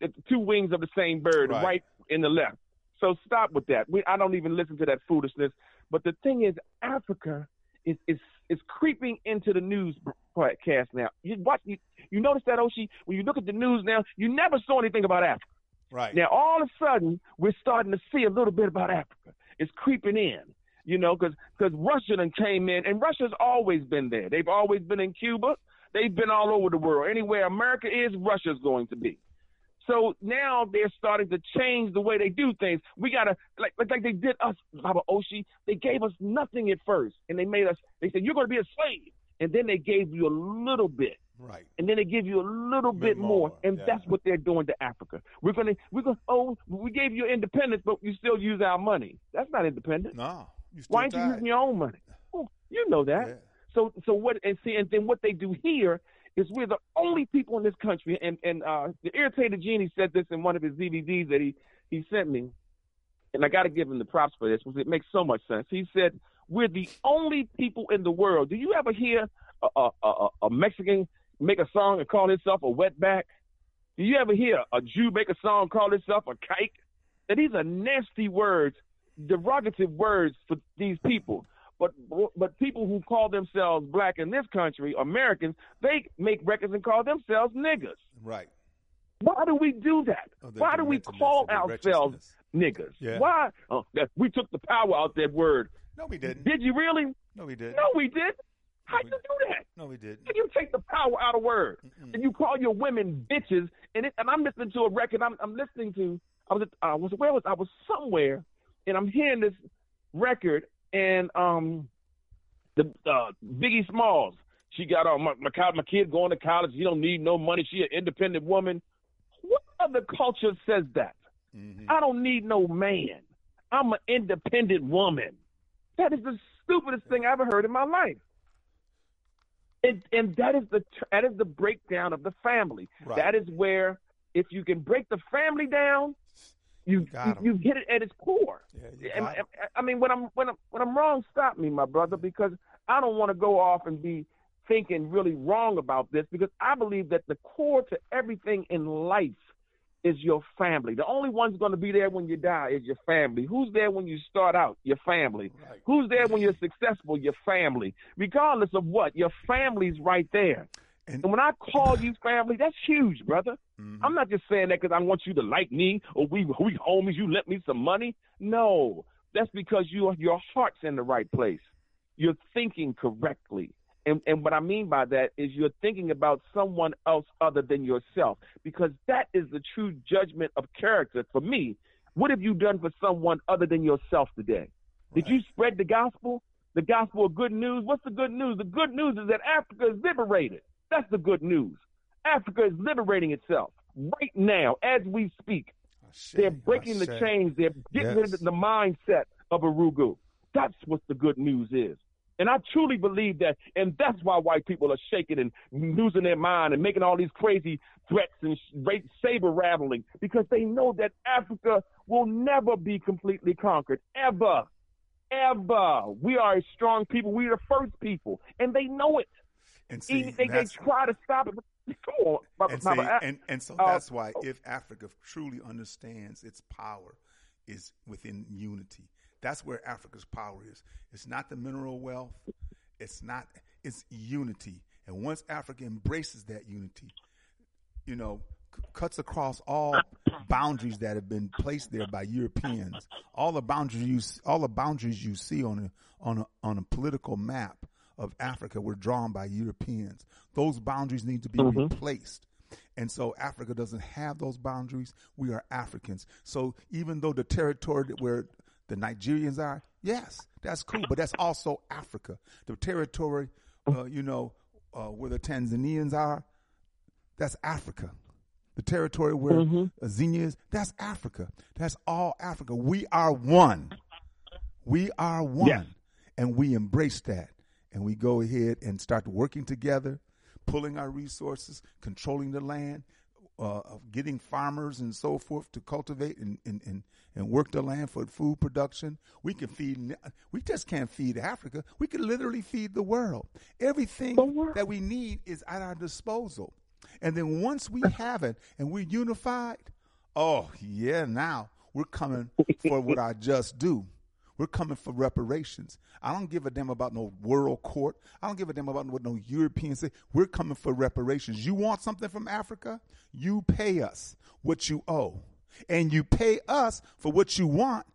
It's two wings of the same bird, right. right and the left. So stop with that. We, I don't even listen to that foolishness. But the thing is, Africa is is is creeping into the news broadcast now. You watch, you, you notice that Oshi when you look at the news now, you never saw anything about Africa. Right. Now all of a sudden we're starting to see a little bit about Africa is creeping in. You know, because because Russia then came in, and Russia's always been there. They've always been in Cuba. They've been all over the world. Anywhere America is, Russia's going to be. So now they're starting to change the way they do things. We gotta like like they did us, Baba Oshi. They gave us nothing at first, and they made us. They said you're going to be a slave, and then they gave you a little bit. Right. And then they give you a little bit, bit more, more, and yeah. that's what they're doing to Africa. We're gonna we're gonna oh we gave you independence, but you still use our money. That's not independent. No. Why aren't you using your own money? Oh, you know that. Yeah. So so what and see and then what they do here is we're the only people in this country and and uh, the irritated genie said this in one of his DVDs that he he sent me, and I got to give him the props for this because it makes so much sense. He said we're the only people in the world. Do you ever hear a, a, a, a Mexican make a song and call himself a wetback? Do you ever hear a Jew make a song call himself a kike? And these are nasty words, derogative words for these people. But but people who call themselves black in this country, Americans, they make records and call themselves niggas. Right. Why do we do that? Oh, Why do we call ourselves niggas? Yeah. Why? Oh, we took the power out that word. No, we didn't. Did you really? No, we did. No, we didn't. How you do that? No, we did. You take the power out of words, Mm-mm. and you call your women bitches. And it, and I'm listening to a record. I'm I'm listening to. I was I was where was I was somewhere, and I'm hearing this record, and um, the uh, Biggie Smalls. She got on my, my my kid going to college. She don't need no money. She an independent woman. What other culture says that? Mm-hmm. I don't need no man. I'm an independent woman. That is the stupidest thing I ever heard in my life. And and that is the that is the breakdown of the family. Right. That is where if you can break the family down, you you hit it at its core. Yeah, and- I mean, when I'm when I'm when I'm wrong, stop me, my brother, because I don't want to go off and be thinking really wrong about this. Because I believe that the core to everything in life is your family. The only one's going to be there when you die is your family. Who's there when you start out? Your family. Right. Who's there when you're successful? Your family. Regardless of what, your family's right there. And- And when I call you family, that's huge, brother. Mm-hmm. I'm not just saying that because I want you to like me or we we homies. You lent me some money. No, that's because you your heart's in the right place. You're thinking correctly. And and what I mean by that is you're thinking about someone else other than yourself because that is the true judgment of character for me. What have you done for someone other than yourself today? Did you spread the gospel? The gospel of good news? What's the good news? The good news is that Africa is liberated. That's the good news. Africa is liberating itself right now as we speak. They're breaking the chains. They're getting rid of the mindset of Arugu. That's what the good news is. And I truly believe that, and that's why white people are shaking and losing their mind and making all these crazy threats and saber rattling because they know that Africa will never be completely conquered, ever, ever. We are a strong people. We are the first people, and they know it. And see, Even they, they try to stop it. but Come on, Papa- and, see, and, and so uh, that's why if Africa truly understands its power is within unity. That's where Africa's power is. It's not the mineral wealth. It's not. It's unity. And once Africa embraces that unity, you know, c- cuts across all boundaries that have been placed there by Europeans. All the boundaries you, s- all the boundaries you see on a on a on a political map of Africa were drawn by Europeans. Those boundaries need to be mm-hmm. replaced. And so Africa doesn't have those boundaries. We are Africans. So even though the territory that where the Nigerians are, yes, that's cool, but that's also Africa. The territory, uh, you know, uh, where the Tanzanians are, that's Africa. The territory where Mm-hmm. Is, that's Africa. That's all Africa. We are one. We are one. Yes. And we embrace that. And we go ahead and start working together, pulling our resources, controlling the land, uh, of getting farmers and so forth to cultivate and, and, and, and work the land for food production. We can feed, we just can't feed Africa. We can literally feed the world. Everything that we need is at our disposal. And then once we have it and we're unified, oh, yeah, now we're coming for what I just do. We're coming for reparations. I don't give a damn about no world court. I don't give a damn about what no Europeans say. We're coming for reparations. You want something from Africa? You pay us what you owe. And you pay us for what you want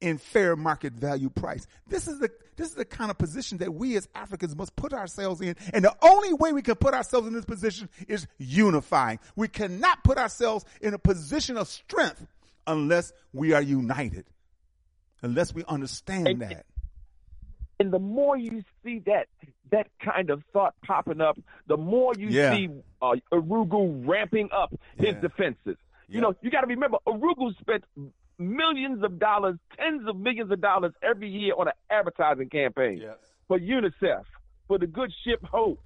in fair market value price. This is the this is the kind of position that we as Africans must put ourselves in. And the only way we can put ourselves in this position is unifying. We cannot put ourselves in a position of strength unless we are united. Unless we understand And- that. And the more you see that that kind of thought popping up, the more you Yeah. see uh, Urugu ramping up his Yeah. defenses. Yeah. You know, you got to remember, Urugu spent millions of dollars, tens of millions of dollars every year on an advertising campaign Yes. for UNICEF, for the Good Ship Hope,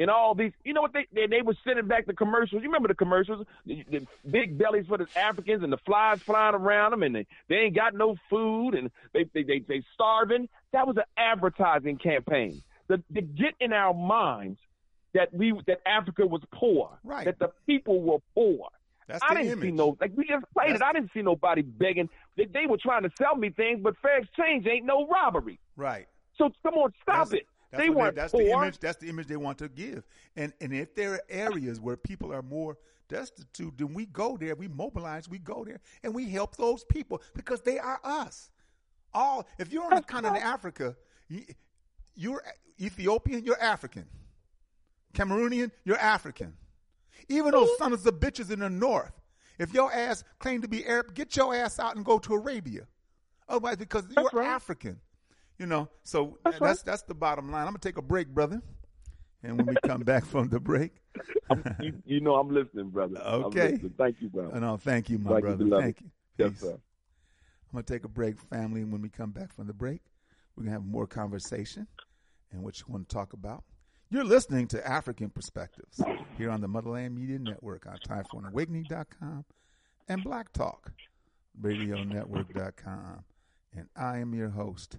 and all these. You know what they they, they were sending back the commercials. You remember the commercials, the, the big bellies for the Africans and the flies flying around them, and they, they ain't got no food and they they they, they starving. That was an advertising campaign. The, to get in our minds that we that Africa was poor, Right. that the people were poor. That's I didn't see no like we just played it. I didn't see nobody begging. They, they were trying to sell me things, but fair exchange ain't no robbery. Right. So come on, stop That's- it. That's They what weren't that's poor. the image. That's the image they want to give. And and if there are areas where people are more destitute, then we go there. We mobilize. We go there and we help those people because they are us. All if you're on the continent of Africa, you, you're Ethiopian. You're African. Cameroonian. You're African. Even those sons of bitches in the north. If your ass claim to be Arab, get your ass out and go to Arabia. Otherwise, because you're right. African. You know, so that's right. that's, the bottom line. I'm gonna take a break, brother. And when we come back from the break, you, you know I'm listening, brother. Okay. listening. Thank you, brother. oh, uh, no, thank you, my Thank brother. beloved. thank you. Yes, sir. I'm going to take a break, family, and when we come back from the break, we're going to have more conversation and what you want to talk about. You're listening to Afrikan Perspectives here on the Motherland Media Network on TimeForAwakening.com and Black Talk Radio Network.com. And I am your host,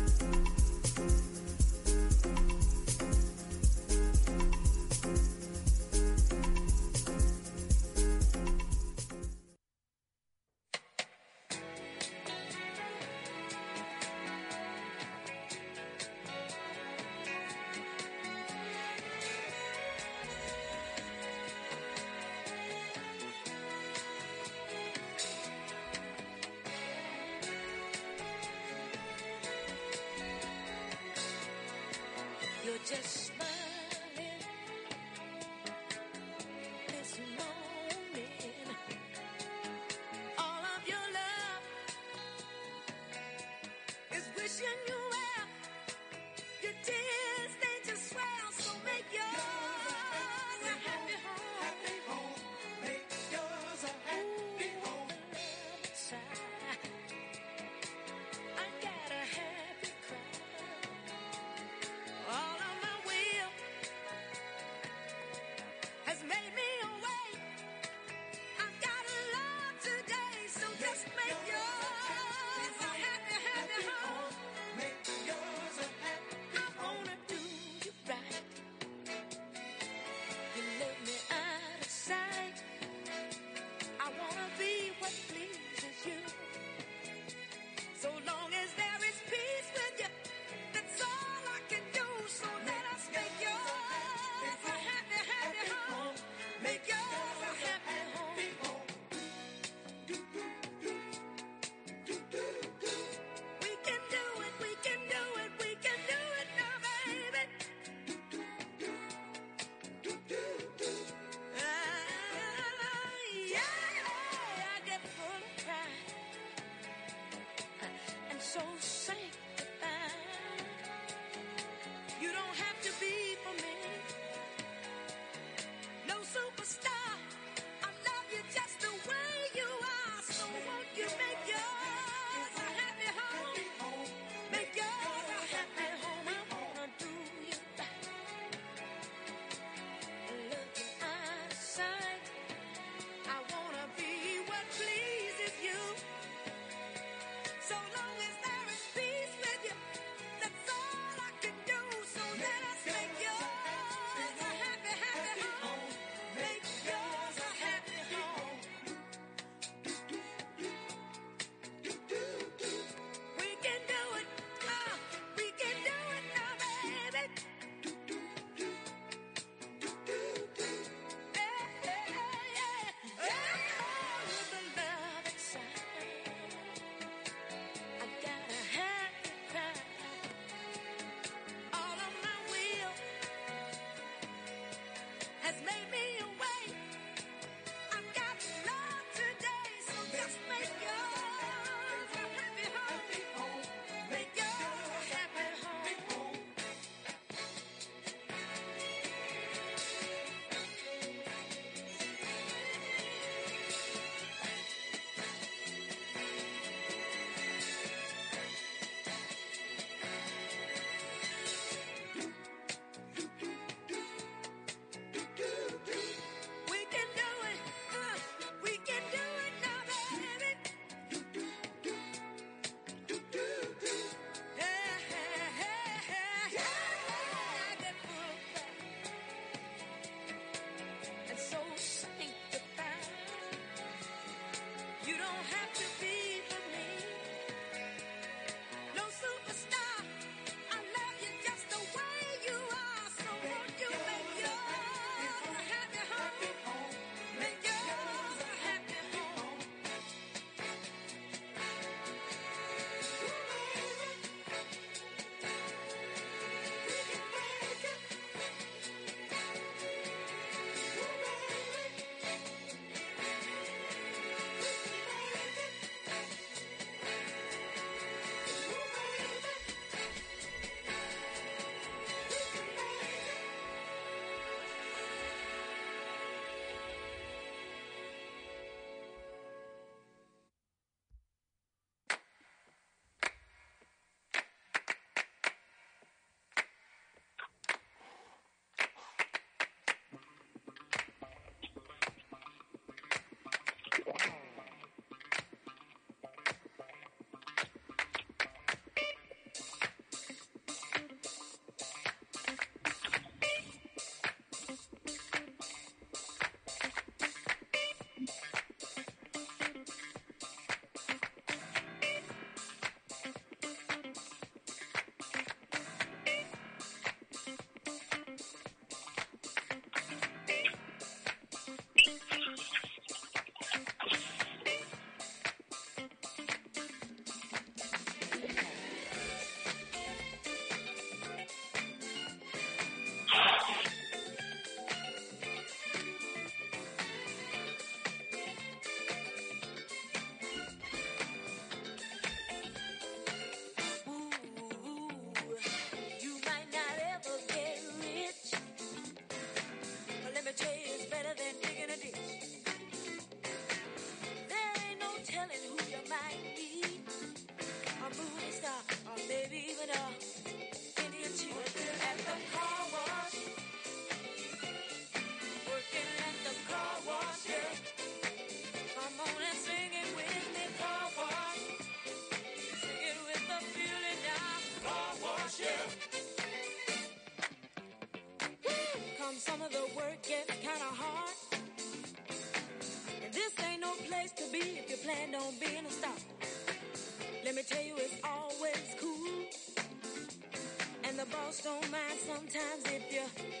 sometimes if you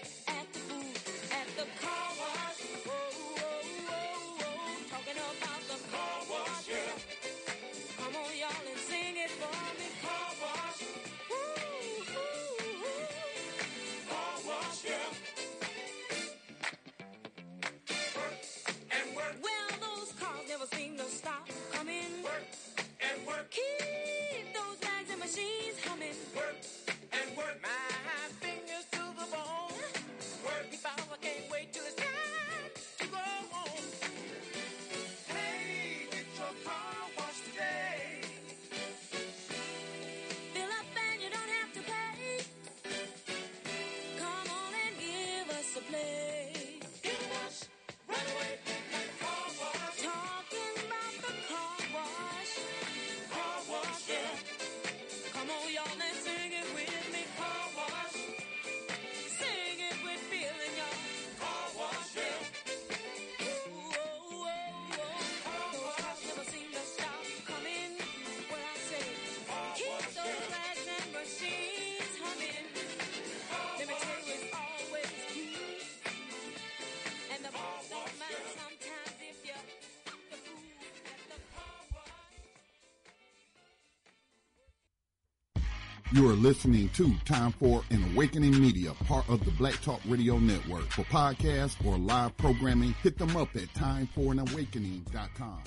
You are listening to Time for an Awakening Media, part of the Black Talk Radio Network. For podcasts or live programming, hit them up at timeforanawakening.com.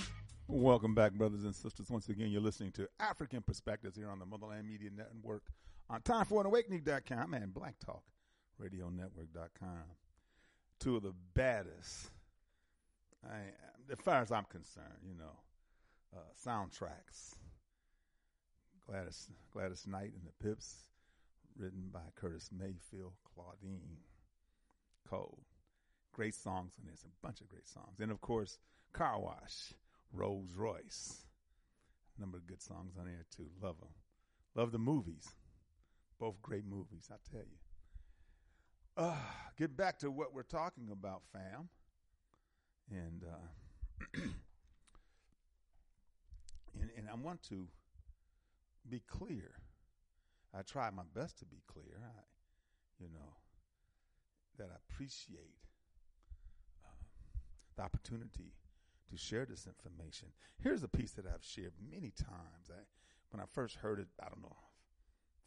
Welcome back, brothers and sisters. Once again, you're listening to Afrikan Perspectives here on the Motherland Media Network on timeforanawakening.com and blacktalkradionetwork.com. Two of the baddest, I, as far as I'm concerned, you know, uh, soundtracks. Gladys, Gladys Knight and the Pips, written by Curtis Mayfield, Claudine Cole. Great songs on this, a bunch of great songs. And of course, Car Wash, Rolls Royce. A Number of good songs on here too. Love them. Love the movies. Both great movies, I tell you. Uh, get back to what we're talking about, fam. And uh, and, and I want to be clear. I try my best to be clear. I, you know, that I appreciate uh, the opportunity to share this information. Here's a piece that I've shared many times. I, when I first heard it, I don't know,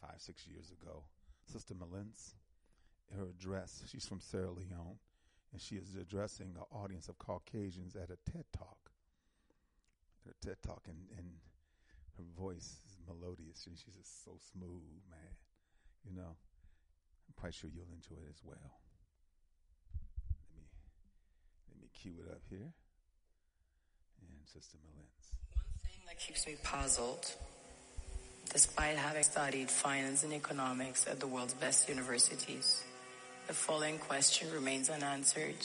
five, six years ago, Sister Mallence, her address, she's from Sierra Leone, and she is addressing an audience of Caucasians at a TED Talk. At a TED Talk, and, and her voice is melodious, and she's just so smooth, man. You know, I'm quite sure you'll enjoy it as well. Let me let me cue it up here. And Sister Mallence. One thing that keeps me puzzled, despite having studied finance and economics at the world's best universities, the following question remains unanswered.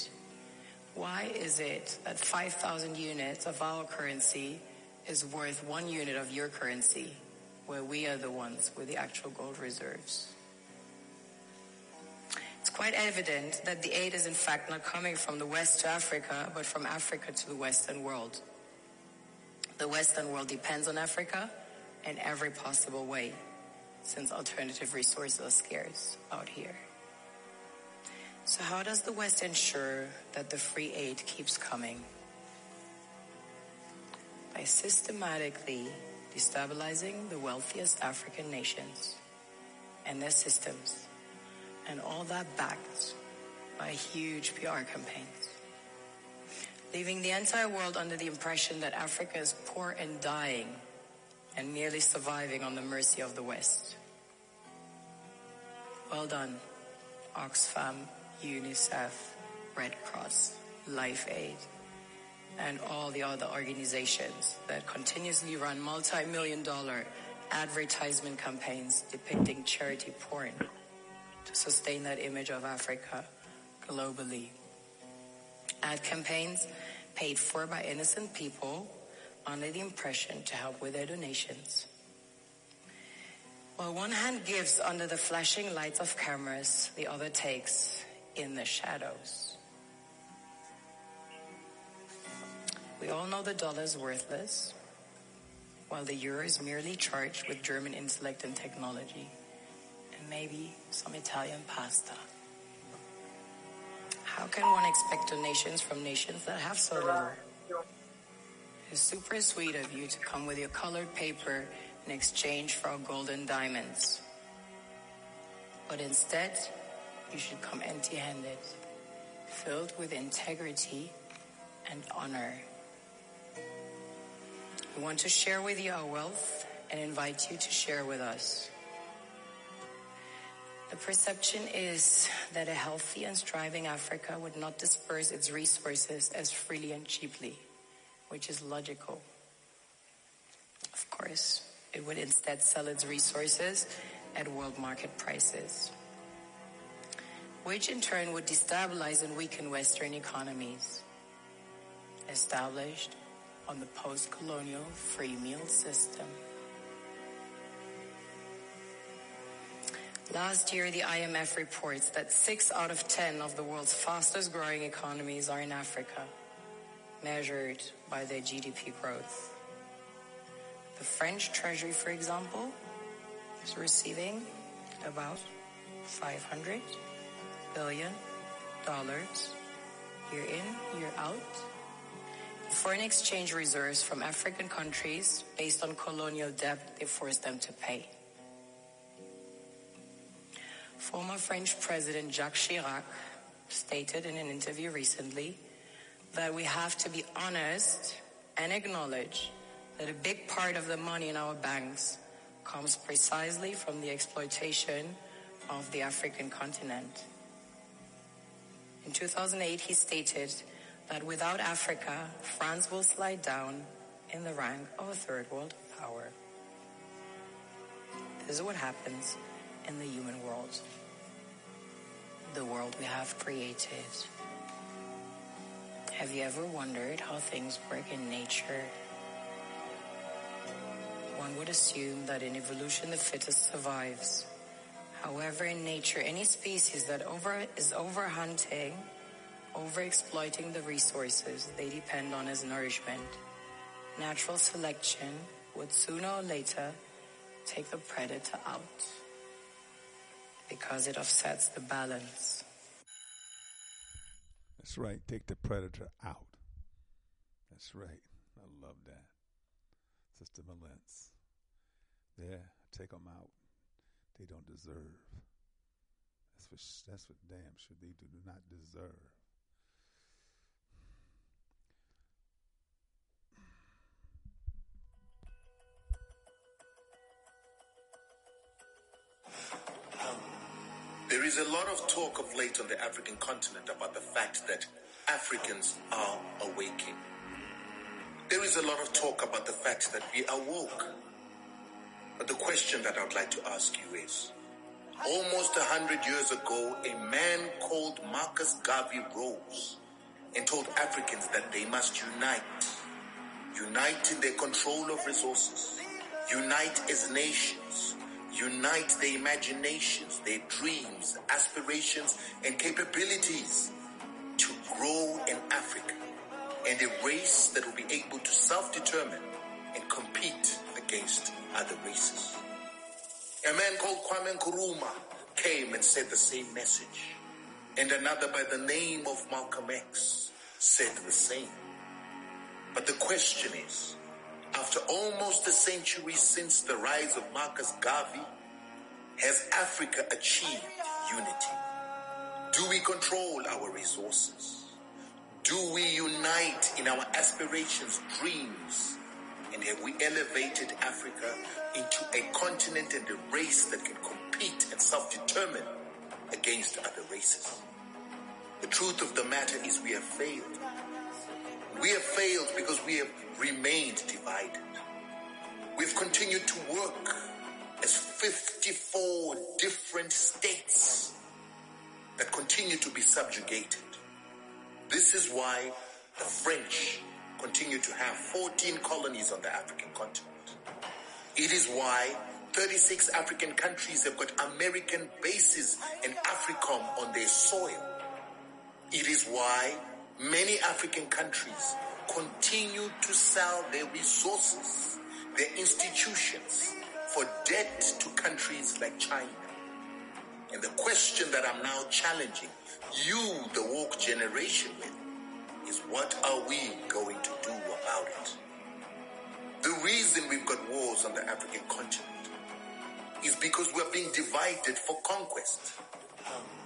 Why is it that 5,000 units of our currency is worth one unit of your currency, where we are the ones with the actual gold reserves? It's quite evident that the aid is in fact not coming from the West to Africa, but from Africa to the Western world. The Western world depends on Africa in every possible way, since alternative resources are scarce out here. So how does the West ensure that the free aid keeps coming? By systematically destabilizing the wealthiest African nations and their systems, and all that backed by huge PR campaigns. Leaving the entire world under the impression that Africa is poor and dying and merely surviving on the mercy of the West. Well done, Oxfam, UNICEF, Red Cross, Live Aid, and all the other organizations that continuously run multi-million dollar advertisement campaigns depicting charity porn to sustain that image of Africa globally. Ad campaigns paid for by innocent people under the impression to help with their donations. While one hand gives under the flashing lights of cameras, the other takes in the shadows. We all know the dollar is worthless, while the euro is merely charged with German intellect and technology, and maybe some Italian pasta. How can one expect donations from nations that have so little? It's super sweet of you to come with your colored paper in exchange for our golden diamonds. But instead, you should come empty handed, filled with integrity and honor. We want to share with you our wealth and invite you to share with us. The perception is that a healthy and striving Africa would not disperse its resources as freely and cheaply, which is logical. Of course, it would instead sell its resources at world market prices, which in turn would destabilize and weaken Western economies established on the post-colonial free meal system. Last year, the IMF reports that six out of 10 of the world's fastest growing economies are in Africa, measured by their GDP growth. The French Treasury, for example, is receiving about 500 billion dollars year in, year out. Foreign exchange reserves from African countries based on colonial debt they forced them to pay. Former French President Jacques Chirac stated in an interview recently that we have to be honest and acknowledge that a big part of the money in our banks comes precisely from the exploitation of the African continent. In 2008, he stated that without Africa, France will slide down in the rank of a third world power. This is what happens in the human world. The world we have created. Have you ever wondered how things work in nature? One would assume that in evolution the fittest survives. However, in nature, any species that over is overhunting, overexploiting the resources they depend on as nourishment, natural selection would sooner or later take the predator out because it offsets the balance. That's right. Take the predator out. That's right. I love that. Sister Mallence. Yeah, take them out. They don't deserve. That's what, that's what damn sure they do not deserve. Is a lot of talk of late on the African continent about the fact that Africans are awaking. There is a lot of talk about the fact that we are woke. But the question that I would like to ask you is, almost a hundred years ago, a man called Marcus Garvey rose and told Africans that they must unite. Unite in their control of resources. Unite as nations. Unite their imaginations, their dreams, aspirations, and capabilities to grow in Africa and a race that will be able to self-determine and compete against other races. A man called Kwame Nkrumah came and said the same message. And another by the name of Malcolm X said the same. But the question is, after almost a century since the rise of Marcus Garvey, has Africa achieved unity? Do we control our resources? Do we unite in our aspirations, dreams? And have we elevated Africa into a continent and a race that can compete and self-determine against other races? The truth of the matter is we have failed. We have failed because we have remained divided. We've continued to work as 54 different states that continue to be subjugated. This is why the French continue to have 14 colonies on the African continent. It is why 36 African countries have got American bases and AFRICOM on their soil. It is why many African countries continue to sell their resources, their institutions, for debt to countries like China. And the question that I'm now challenging you, the woke generation, with is what are we going to do about it? The reason we've got wars on the African continent is because we're being divided for conquest.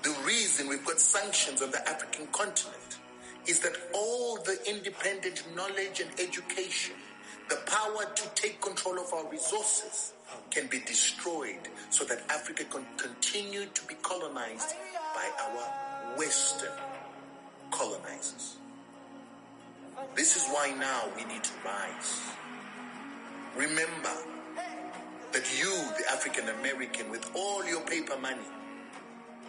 The reason we've got sanctions on the African continent is that all the independent knowledge and education, the power to take control of our resources, can be destroyed so that Africa can continue to be colonized by our Western colonizers. This is why now we need to rise. Remember that you, the African American, with all your paper money,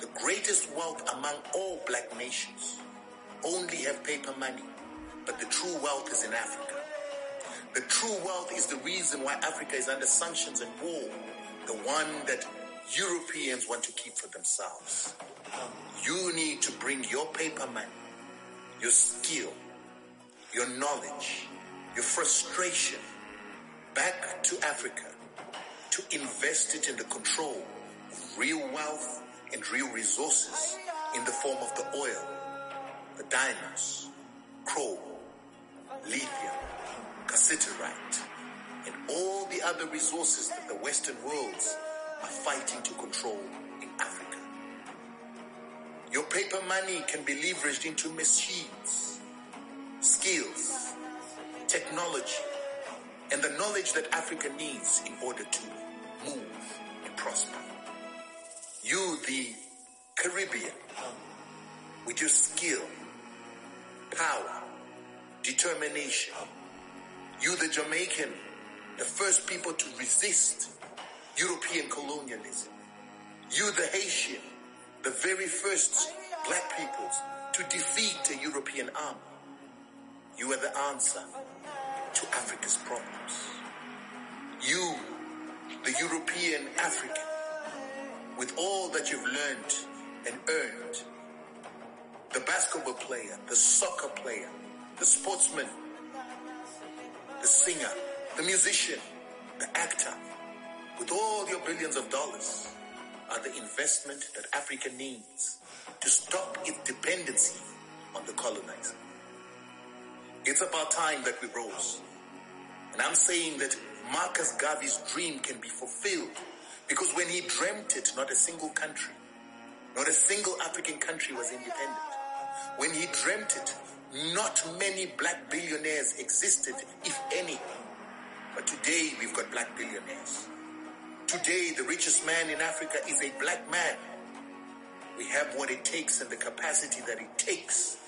the greatest wealth among all black nations, only have paper money, but the true wealth is in Africa. The true wealth is the reason why Africa is under sanctions and war, the one that Europeans want to keep for themselves. You need to bring your paper money, your skill, your knowledge, your frustration back to Africa to invest it in the control of real wealth and real resources in the form of the oil, the diamonds, chrome, lithium, cassiterite, and all the other resources that the Western worlds are fighting to control in Africa. Your paper money can be leveraged into machines, skills, technology, and the knowledge that Africa needs in order to move and prosper. You, the Caribbean, with your skill, power, determination, you, the Jamaican, the first people to resist European colonialism. You, the Haitian, the very first black peoples to defeat a European army. You are the answer to Africa's problems. You, the European African, with all that you've learned and earned, the basketball player, the soccer player, the sportsman, the singer, the musician, the actor, with all your billions of dollars, are the investment that Africa needs to stop its dependency on the colonizer. It's about time that we rose. And I'm saying that Marcus Garvey's dream can be fulfilled because when he dreamt it, not a single country, not a single African country was independent. When he dreamt it, not many black billionaires existed, if any. But today we've got black billionaires. Today the richest man in Africa is a black man. We have what it takes and the capacity that it takes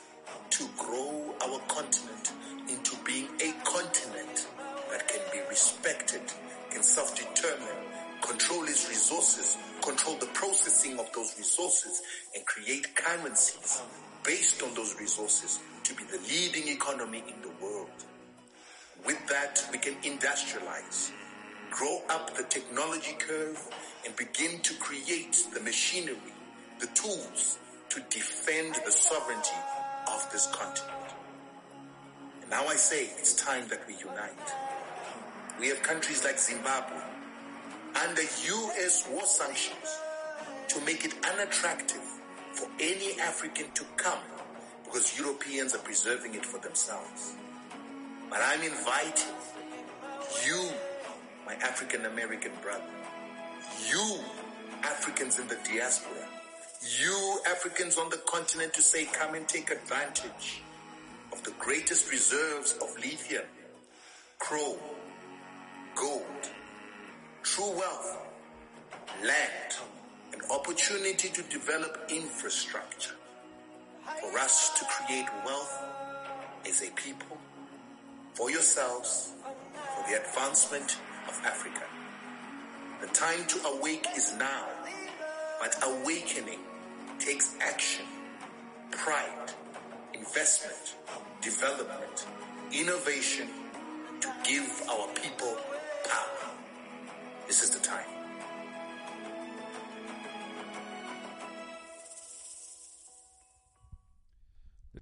to grow our continent into being a continent that can be respected, can self-determine, control its resources, control the processing of those resources, and create currencies based on those resources to be the leading economy in the world. With that, we can industrialize, grow up the technology curve, and begin to create the machinery, the tools to defend the sovereignty of this continent. And now I say it's time that we unite. We have countries like Zimbabwe under U.S. war sanctions to make it unattractive for any African to come because Europeans are preserving it for themselves. But I'm inviting you, my African American brother, you Africans in the diaspora, you Africans on the continent to say, come and take advantage of the greatest reserves of lithium, chrome, gold, true wealth, land, an opportunity to develop infrastructure for us to create wealth as a people, for yourselves, for the advancement of Africa. The time to awake is now, but awakening takes action, pride, investment, development, innovation to give our people power. This is the time.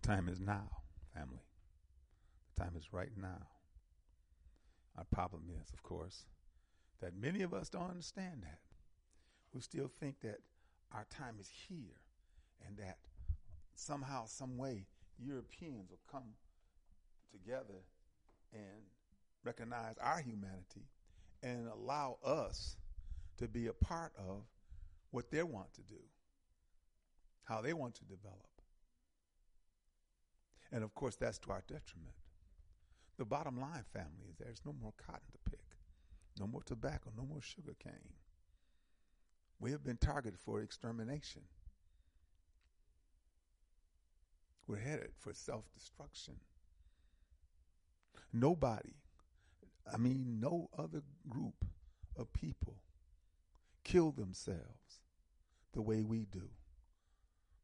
The time is now, family. The time is right now. Our problem is, of course, that many of us don't understand that. We still think that our time is here and that somehow, some way, Europeans will come together and recognize our humanity and allow us to be a part of what they want to do, how they want to develop. And of course, that's to our detriment. The bottom line, family, is there's no more cotton to pick, no more tobacco, no more sugar cane. We have been targeted for extermination. We're headed for self destruction. Nobody, I mean, no other group of people kill themselves the way we do.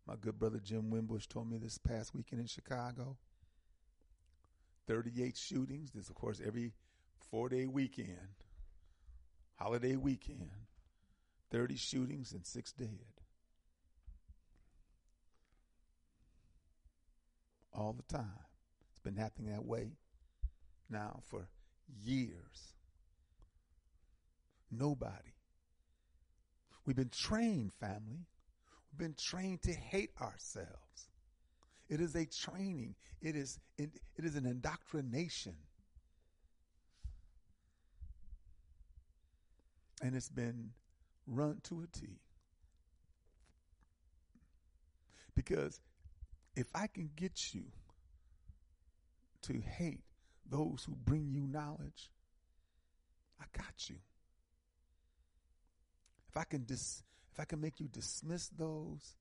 My good brother Jim Wimbush told me this past weekend in Chicago 38 shootings. This, of course, every four day weekend, holiday weekend, 30 shootings and six dead. All the time. It's been happening that way now for years. Nobody. We've been trained, family. Been trained to hate ourselves. It is a training. It is it, it is an indoctrination. And it's been run to a T. Because if I can get you to hate those who bring you knowledge, I got you. If I can dis, if I can make you dismiss those,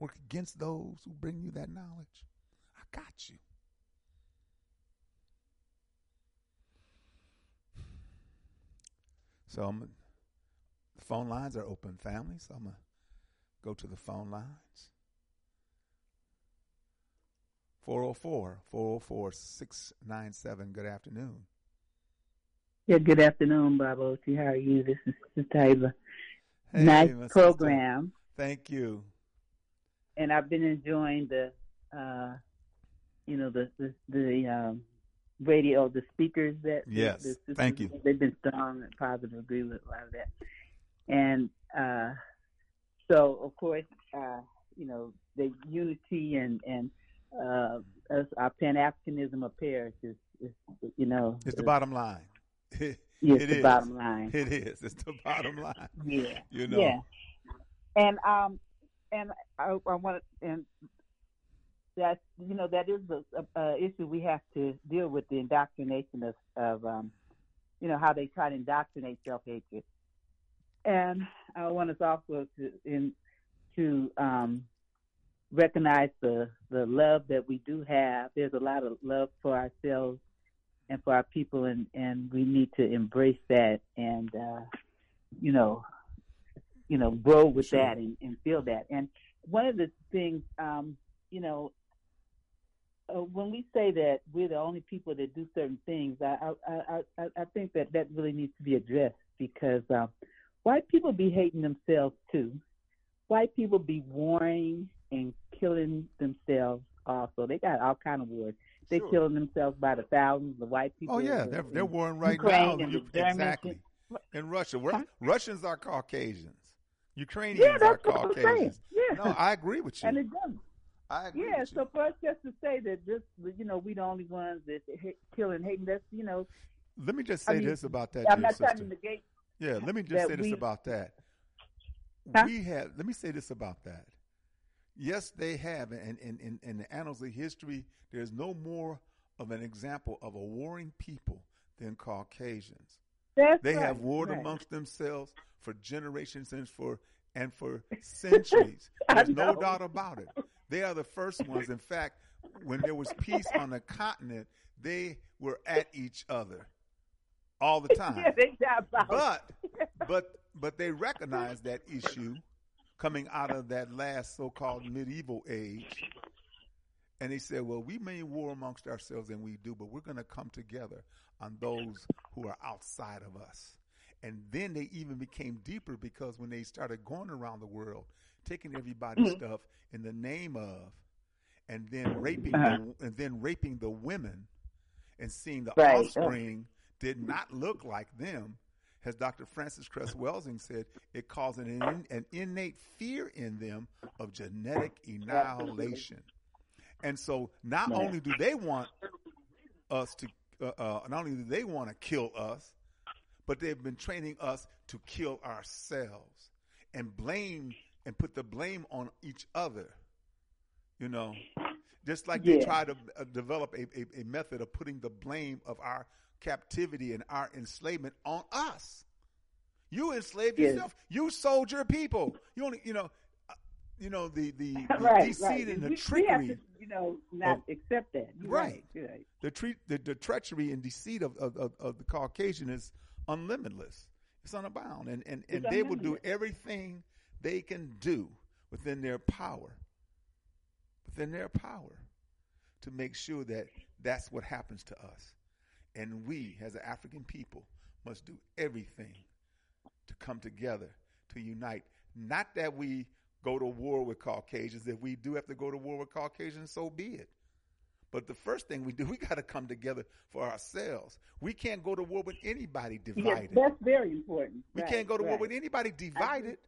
work against those who bring you that knowledge, I got you. So I'm, the phone lines are open, family. So I'm gonna go to the phone lines. 404 404 697. Good afternoon. Yeah, good afternoon, Baba Oshi. How are you? This is Sister Taylor. Hey, nice my sister. program. Thank you. And I've been enjoying the, uh, you know, the the, the um, radio, the speakers that. Yes, the, the thank you. They've been strong and positive. Agree with a lot of that. And uh, so, of course, uh, you know, the unity and and uh, us, our Pan Africanism of Paris is, is, you know, It's the bottom line. Yes, It the is. bottom line. It is. It's the bottom line. Yeah. You know. Yeah. And um, and I, I want and that you know that is a, a, a issue we have to deal with the indoctrination of of um, you know how they try to indoctrinate self hatred. And I want us also to in to um, recognize the the love that we do have. There's a lot of love for ourselves and for our people, and and we need to embrace that and uh, you know you know grow with Sure. that and, and feel that. And one of the things, um, you know. Uh, when we say that we're the only people that do certain things, I I, I, I think that that really needs to be addressed because uh, white people be hating themselves too. White people be warring and killing themselves also. They got all kind of wars. They Sure. killing themselves by the thousands. The white people. Oh yeah, they're they're in warring right Ukraine now. You- exactly. In Russia, Huh? Russians are Caucasians. Ukrainians Yeah, are that's what I'm. Caucasians. Yeah. No, I agree with you. And it doesn't. I agree Yeah, with you. so for us just to say that just you know we the only ones that hate, killing hating that's you know Let me just I say mean, this about that, I'm not trying to negate. Yeah, let me just say this about that. Huh? We have. Let me say this about that. Yes, they have, and in, in, in the annals of history, there's no more of an example of a warring people than Caucasians. That's They right, have warred right. amongst themselves for generations and for and for centuries. There's no doubt about it. They are the first ones. In fact, when there was peace on the continent, they were at each other. all the time. yeah. But but but they recognized that issue coming out of that last so-called medieval age, and they said, "Well, we may war amongst ourselves, and we do, but we're going to come together on those who are outside of us." And then they even became deeper because when they started going around the world, taking everybody's mm-hmm. stuff in the name of, and then raping the, uh-huh. and then raping the women, and seeing the Right. offspring did not look like them, as Dr. Frances Cress Welsing said, it caused an, in, an innate fear in them of genetic annihilation. And so, not only do they want us to, uh, uh, not only do they want to kill us, but they've been training us to kill ourselves and blame and put the blame on each other. You know, just like they try to uh, develop a, a, a method of putting the blame of our captivity and our enslavement on us. You enslaved Yes. yourself. You sold your people. You only, you know, uh, you know the the, the right, deceit right. and the we, trickery We have to, you know, not of- accept that. You're Right. Right. the, treat, the the treachery and deceit of, of, of, of the Caucasian is unlimitless. It's unabound, and and, and It's they will do everything they can do within their power, within their power, to make sure that that's what happens to us. And we, as an African people, must do everything to come together to unite. Not that we go to war with Caucasians. If we do have to go to war with Caucasians, so be it. But the first thing we do, we got to come together for ourselves. We can't go to war with anybody Yes, divided. that's very important. we Right, can't go to war with anybody divided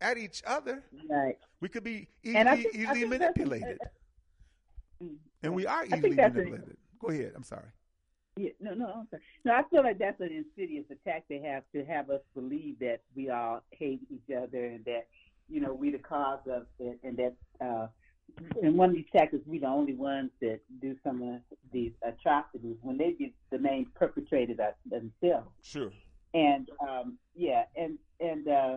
at each other. Right. We could be And I easily, think- easily manipulated. And we are easily manipulated. Go ahead. I'm sorry. Yeah, no, no, I'm sorry. no. I feel like that's an insidious attack they have to have us believe that we all hate each other and that you know we the cause of it, and that uh, in one of these tactics we the only ones that do some of these atrocities when they be the main perpetrated us themselves. Sure. And um, yeah, and and uh,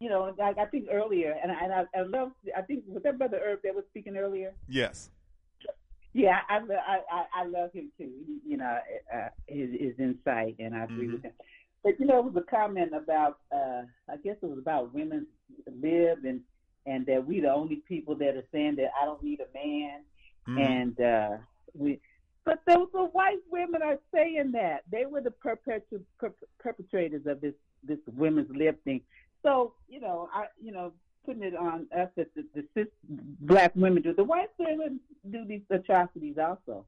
you know, I, I think earlier, and I, and I, I love. I think was that Brother Herb that was speaking earlier. Yes. Yeah, I lo- I I, I love him too. He, you know, uh, his his insight, and I agree with him. But you know, it was a comment about uh, I guess it was about women's lib and and that we the only people that are saying that I don't need a man, Mhm. and uh, we. But those the white women are saying that they were the perpetu- per- perpetrators of this this women's lib thing. So you know, I you know putting it on us that the, the cis black women do. The white women do these atrocities also,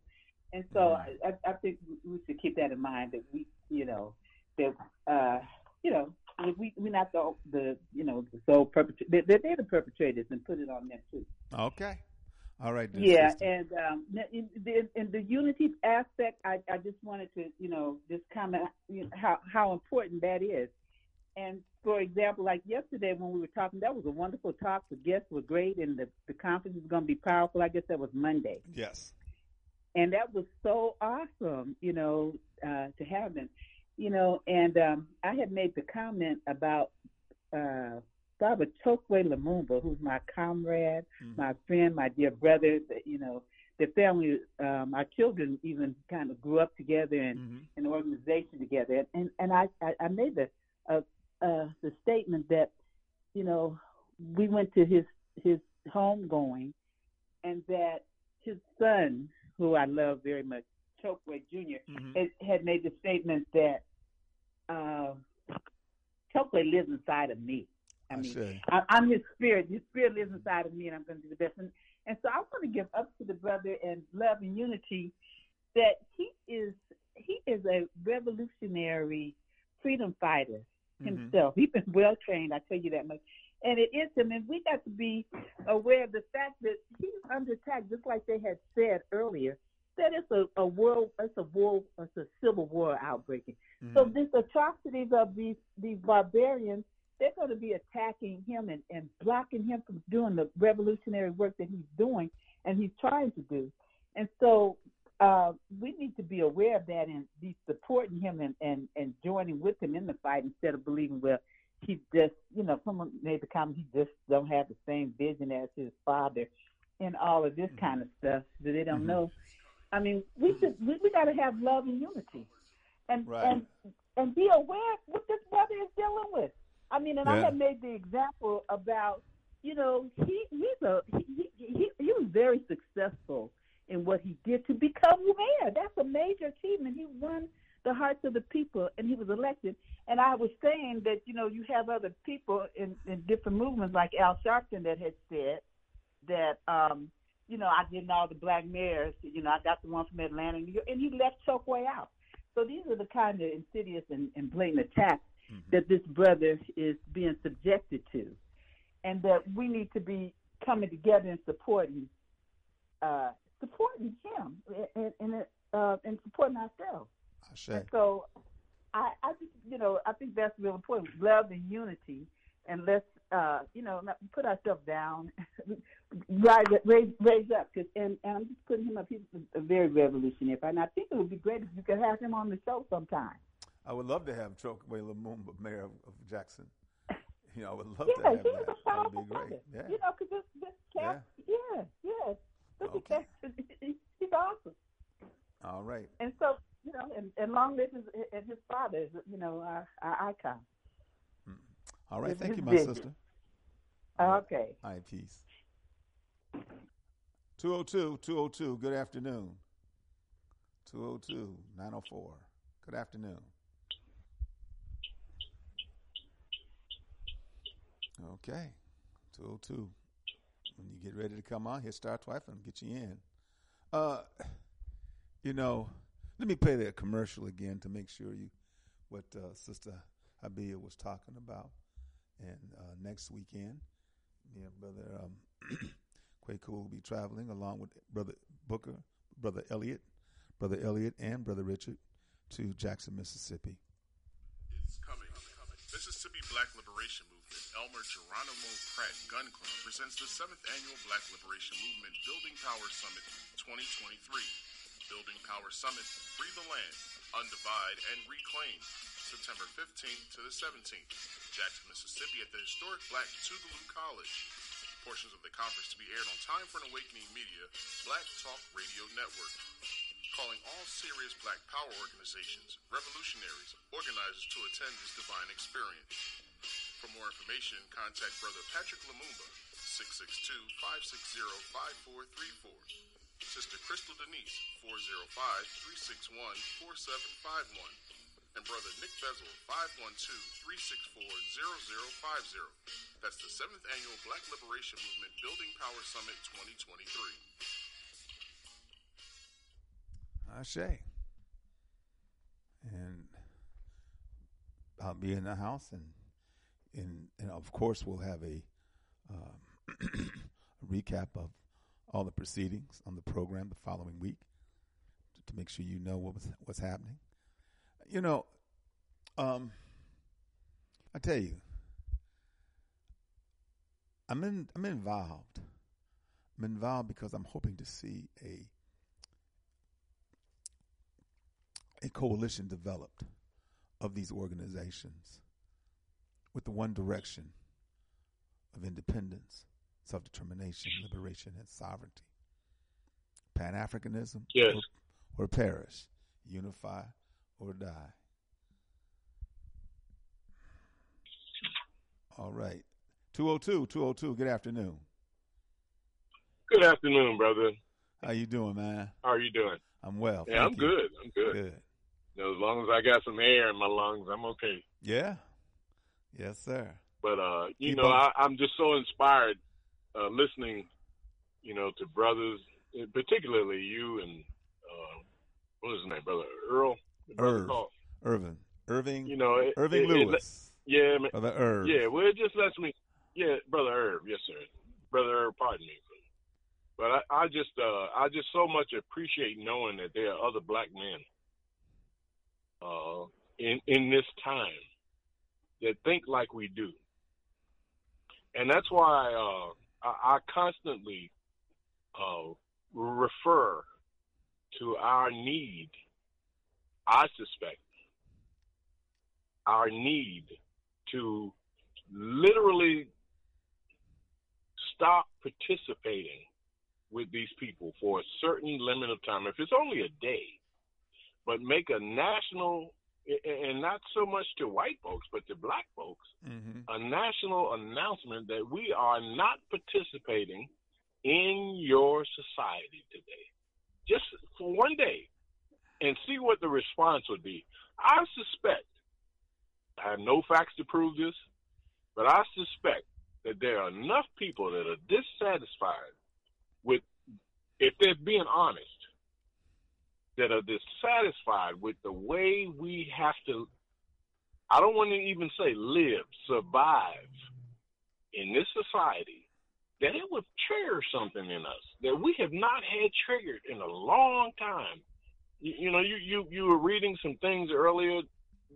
and so I, I I think we should keep that in mind that we you know that uh you know we we're not the the you know the sole perpetrator. They're, they're the perpetrators and put it on them too. Okay. All right. Yeah, and um, in, in, in the unity aspect, I, I just wanted to, you know, just comment you know, how how important that is. And for example, like yesterday when we were talking, that was a wonderful talk. The guests were great, and the the conference is going to be powerful. I guess that was Monday, Yes. and that was so awesome, you know, uh, to have them, you know. And um, I had made the comment about uh, Baba Chokwe Lumumba, who's my comrade, my friend, my dear brother. That you know, the family, um, our children even kind of grew up together and Mm-hmm. an organization together. And and I I, I made the uh, uh, the statement that you know we went to his his home going, and that his son, who I love very much, Chokwe junior had, had made the statement that uh, Chokwe lives inside of me. I mean, say. I, I'm his spirit. His spirit lives inside of me, and I'm going to do the best. And, and so I want to give up to the brother and love and unity that he is he is a revolutionary freedom fighter Mm-hmm. himself. He's been well trained, I tell you that much. And it is him, and we got to be aware of the fact that he's under attack, just like they had said earlier. That it's a, a world, it's a war, it's a civil war outbreaking. So mm-hmm. these atrocities of these these barbarians, they're going to be attacking him and, and blocking him from doing the revolutionary work that he's doing and he's trying to do. And so uh, we need to be aware of that and be supporting him and, and, and joining with him in the fight instead of believing, well, he just, you know, someone made the comment, he just don't have the same vision as his father and all of this mm-hmm. kind of stuff that they don't mm-hmm. know. I mean, we mm-hmm. just we, we got to have love and unity. and Right. and and be aware of what this brother is dealing with. I mean, and I Yeah. had made the example about you know he he's a he he, he, he was very successful in what he did to become mayor. That's a major achievement. He won the hearts of the people, and he was elected. And I was saying that you know you have other people in, in different movements, like Al Sharpton, that had said that um, you know I didn't all the black mayors. You know I got the one from Atlanta, New York, and he left Chokwe out. So these are the kind of insidious and, and blatant attacks that this brother is being subjected to, and that we need to be coming together and supporting, uh, supporting him and and, uh, and supporting ourselves. Ashe. And so, I, I just, you know, I think that's real important. Love and unity, and let's, uh, you know, not put ourselves down, rise, raise, raise up. Cause, and, and I'm just putting him up. He's a very revolutionary, and I think it would be great if you could have him on the show sometime. I would love to have Chokwe Lumumba, mayor of, of Jackson. You know, I would love yeah, to have that. a That would powerful be great. Yeah. You know, because this, this cat, yeah, yeah, look at that. He's awesome. All right. And so, you know, and, and long live his, and his father is, you know, our, our icon. Mm. All right. Thank you, my sister. Okay. All right. Peace. 202 202. Good afternoon. 202 904. Good afternoon. Okay. 202. When you get ready to come on, hit star twice and get you in. Uh, you know, let me play that commercial again to make sure you what uh, Sister Habia was talking about. And uh, next weekend, me and Brother um, Kwaku will be traveling along with Brother Booker, Brother Elliot, Brother Elliot, and Brother Richard to Jackson, Mississippi. It's coming. Mississippi Black Liberation Movement, Elmer Geronimo Pratt Gun Club presents the 7th Annual Black Liberation Movement Building Power Summit 2023. Building Power Summit, Free the Land, Undivide, and Reclaim, September 15th to the 17th, Jackson, Mississippi at the historic Black Tougaloo College. Portions of the conference to be aired on Time for an Awakening Media, Black Talk Radio Network calling all serious black power organizations, revolutionaries, organizers to attend this divine experience. For more information, contact Brother Patrick Lumumba, 662-560-5434. Sister Crystal Denise, 405-361-4751. And Brother Nick Bezel, 512-364-0050. That's the 7th Annual Black Liberation Movement Building Power Summit 2023. Ashe. And I'll be in the house, and and, and of course we'll have a, um, a recap of all the proceedings on the program the following week to, make sure you know what was what's happening. You know, um, I tell you, I'm in I'm involved. I'm involved because I'm hoping to see a a coalition developed of these organizations with the one direction of independence, self determination, liberation, and sovereignty. Pan Africanism Yes. or, or perish, unify or die. All right. 202, 202, good afternoon. Good afternoon, brother. How you doing, man? How are you doing? I'm well. Yeah, I'm you. good. I'm good. Good. You know, as long as I got some air in my lungs, I'm okay. Yeah. Yes, sir. But uh, you Keep know, on. I, I'm just so inspired uh, listening, you know, to brothers, eh, particularly you and uh, what is his name, brother Earl. Irv. Irvin. Irving. You know, it- Irving it- it- Lewis. Yeah, man. Brother Irv. Yeah, well, it just lets me. Yeah, brother Irv. Yes, sir. Brother Irv. Pardon me. But I, I just, uh, I just so much appreciate knowing that there are other black men, uh, in in this time that think like we do, and that's why uh, I, I constantly uh, refer to our need. I suspect our need to literally stop participating with these people for a certain limit of time. If it's only a day, but make a national and not so much to white folks, but to black folks, Mm-hmm. a national announcement that we are not participating in your society today. Just for one day and see what the response would be. I suspect, I have no facts to prove this, but I suspect that there are enough people that are dissatisfied with, if they're being honest, that are dissatisfied with the way we have to, I don't want to even say live, survive in this society, that it would trigger something in us that we have not had triggered in a long time. You, you know, you, you, you were reading some things earlier.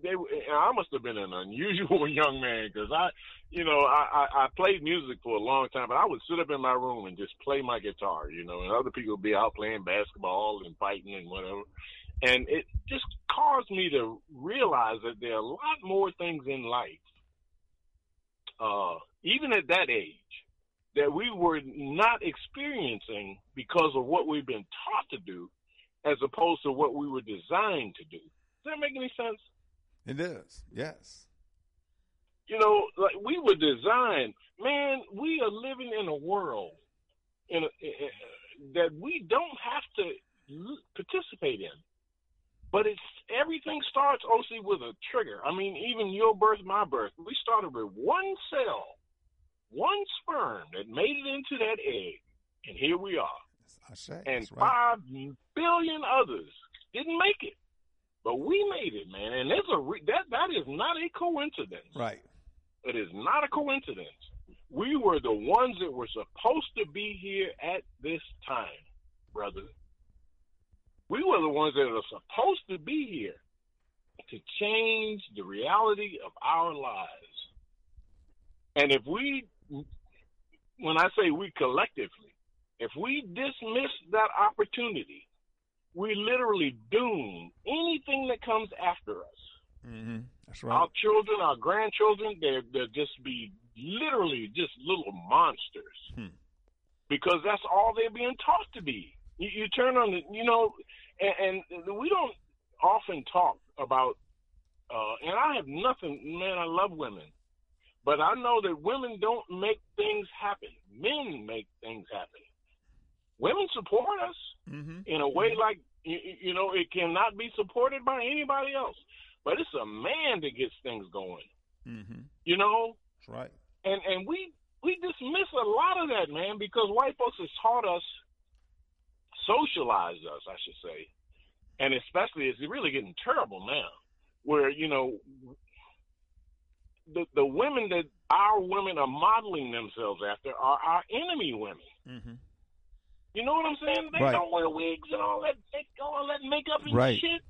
They, and I must have been an unusual young man because I, you know, I, I, I played music for a long time, but I would sit up in my room and just play my guitar, you know, and other people would be out playing basketball and fighting and whatever. And it just caused me to realize that there are a lot more things in life, uh, even at that age, that we were not experiencing because of what we've been taught to do, as opposed to what we were designed to do. Does that make any sense? It does. Yes. you know, like we were designed, man. We are living in a world in a, that we don't have to participate in. But it's everything starts, Oshi, with a trigger. I mean, even your birth, my birth, we started with one cell, one sperm that made it into that egg, and here we are. I say. And right. five billion others didn't make it, but we made it, man. And there's a re- that that is not a coincidence. Right. It is not a coincidence. We were the ones that were supposed to be here at this time, brother. We were the ones that are supposed to be here to change the reality of our lives. And if we, when I say we collectively, if we dismiss that opportunity, we literally doom anything that comes after us. Mm-hmm. That's right. Our children, our grandchildren, they're, they'll just be literally just little monsters Hmm. because that's all they're being taught to be. You, you turn on the, you know, and, and we don't often talk about, uh, and I have nothing, man, I love women, but I know that women don't make things happen. Men make things happen. Women support us Mm-hmm. in a way like you, you know it cannot be supported by anybody else but it's a man that gets things going Mm-hmm. you know That's right. and and we we dismiss a lot of that man because white folks has taught us socialized us i should say and especially it's really getting terrible now where you know the the women that our women are modeling themselves after are our enemy women Mm-hmm. You know what i'm saying they Right. don't wear wigs and all that they all that makeup and Right. shit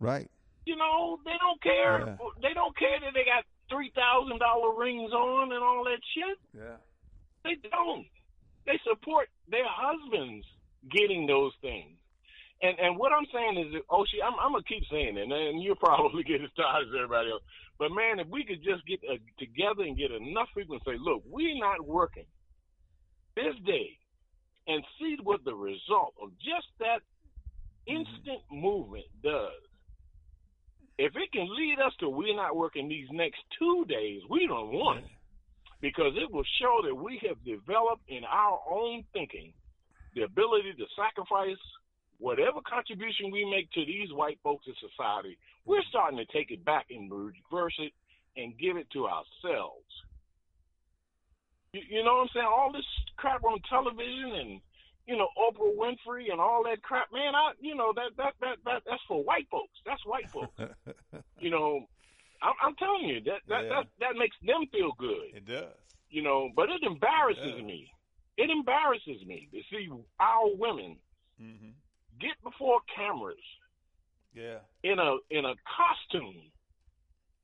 Right. you know, they don't care. Yeah. They don't care that they got three thousand dollar rings on and all that shit. Yeah. They don't. They support their husbands getting those things. And and what I'm saying is, that, oh, she, I'm, I'm gonna keep saying it, and you'll probably get as tired as everybody else. But man, if we could just get uh, together and get enough people and say, look, we're not working this day, and see what the result of just that mm-hmm. instant movement does. If it can lead us to we're not working these next two days, we don't want it. Because it will show that we have developed in our own thinking the ability to sacrifice whatever contribution we make to these white folks in society. We're mm-hmm. starting to take it back and reverse it and give it to ourselves. You, you know what I'm saying? All this crap on television and you know Oprah Winfrey and all that crap, man. I you know that that that, that that's for white folks. That's white folks. you know, I'm, I'm telling you that that, Yeah. that that makes them feel good. It does. You know, but it embarrasses Yeah. me. It embarrasses me to see our women Mm-hmm. get before cameras Yeah. in a in a costume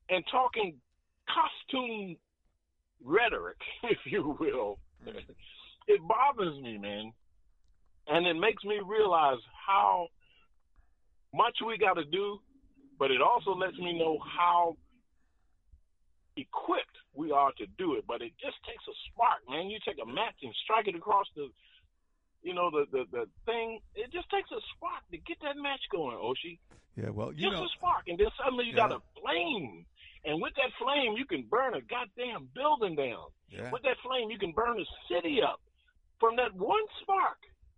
and talking costume rhetoric, if you will. Mm-hmm. It bothers me, man. And it makes me realize how much we got to do, but it also lets me know how equipped we are to do it. But it just takes a spark, man. You take a match and strike it across the you know, the, the, the thing, it just takes a spark to get that match going, Oshi. Yeah, well, you just know, a spark, and then suddenly you Yeah. got a flame. And with that flame, you can burn a goddamn building down. Yeah. With that flame, you can burn a city up from that one spark,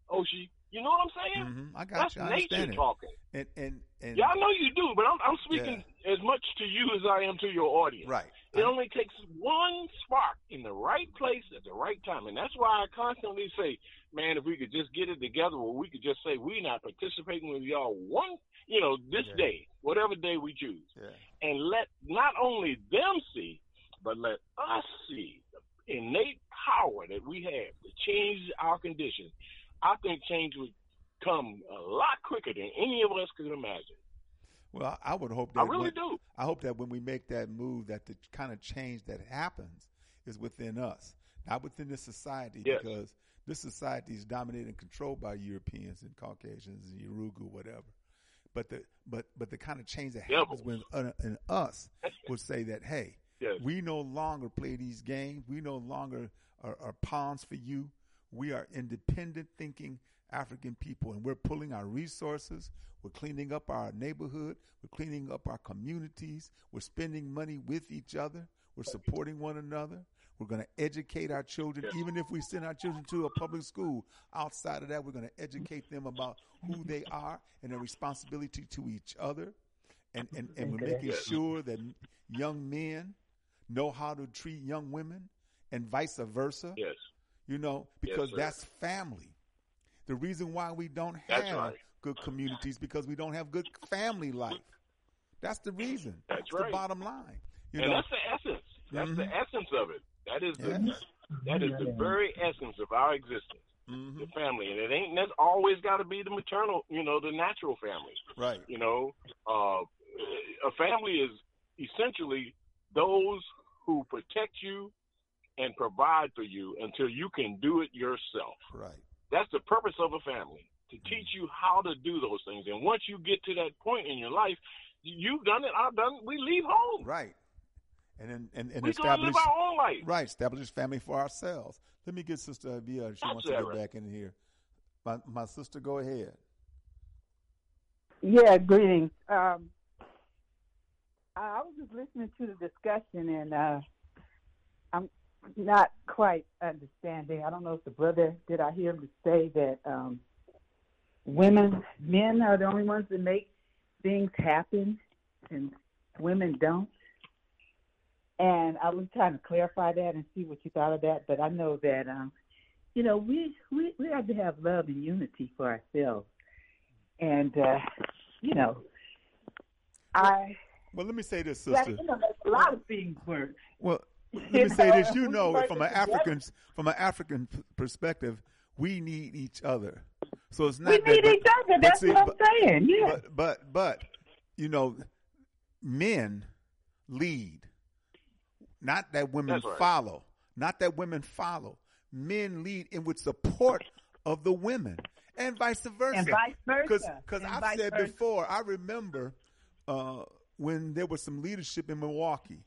Oshi. You know what I'm saying? Mhm, I got That's you. I nature it. talking. and and and Yeah, I know you do, but I'm, I'm speaking as much to you as I am to your audience. Right. It only takes one spark in the right place at the right time, and that's why I constantly say, man, if we could just get it together, where we could just say we're not participating with y'all one, you know, this Yeah. day, whatever day we choose, Yeah. and let not only them see, but let us see the innate power that we have to change our conditions. I think change would come a lot quicker than any of us could imagine. Well, I would hope that I really when- do. I hope that when we make that move, that the kind of change that happens is within us, not within this society, Yes. because this society is dominated and controlled by Europeans and Caucasians and Urugu, whatever. But the but but the kind of change that happens when uh, in us would say that hey, Yes. we no longer play these games. We no longer are, are pawns for you. We are independent thinking African people, and we're pulling our resources. We're cleaning up our neighborhood. We're cleaning up our communities. We're spending money with each other. We're supporting one another. We're going to educate our children, even if we send our children to a public school. Outside of that, we're going to educate them about who they are and their responsibility to each other. And, and, and we're making sure that young men know how to treat young women and vice versa. Yes. You know, because sir. that's family. The reason why we don't have right. good communities because we don't have good family life. That's the reason. That's the right. bottom line. You and know, that's the essence. That's the Mhm. essence of it. That is the Yes. that is the very essence of our existence. Mm-hmm. The family, and it ain't that's always got to be the maternal, you know, the natural family. right. You know, uh, a family is essentially those who protect you and provide for you until you can do it yourself. Right. That's the purpose of a family to teach you how to do those things. And once you get to that point in your life, you've done it. I've done. it, We leave home. Right. And then and, and We gonna live establish our own life. right, establish family for ourselves. Let me get Sister Avia. She That's wants to get right. back in here. My my sister, go ahead. Yeah, greetings. Um, I was just listening to the discussion, and uh, I'm not quite understanding. I don't know if the brother did I hear him say that um, women, men are the only ones that make things happen, and women don't. And I was trying to clarify that and see what you thought of that, but I know that um, you know we we we have to have love and unity for ourselves, and uh, you know, I Well, let me say this, sister. you know, a lot of things work. Well, let me say this. You know, from an. African from an African perspective, we need each other. So it's not We that, need but- each other. That's see, what I'm but- saying. Yeah. But but but you know, men lead. Not that women right. follow. Not that women follow. Men lead in with support of the women, and vice versa. And vice versa. Because I've said versa. before, I remember uh, when there was some leadership in Milwaukee,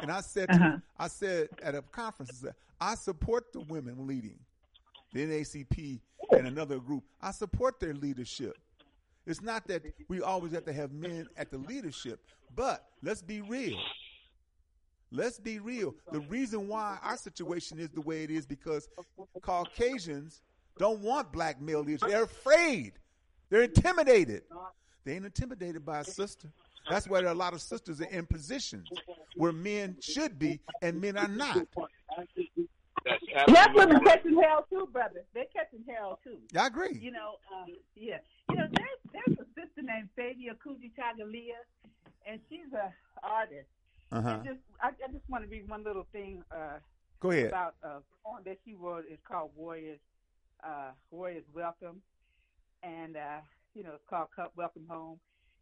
and I said, to- Uh-huh. I said at a conference, I support the women leading, the NAACP and another group. I support their leadership. It's not that we always have to have men at the leadership, but let's be real. Let's be real. The reason why our situation is the way it is because Caucasians don't want black male leaders. They're afraid. They're intimidated. They ain't intimidated by a sister. That's why there are a lot of sisters are in positions where men should be and men are not. That's Black absolutely women catching hell too, brother. They're catching hell too. I agree. You know, um, yeah. You know, there's there's a sister named Fabia Kuji Tagalia, and she's a artist. Uh-huh. Just I, I just want to read one little thing. Uh, Go ahead. About a poem that she wrote. It's called Warriors. Uh, Warriors Welcome, and uh, you know it's called Cup Welcome Home.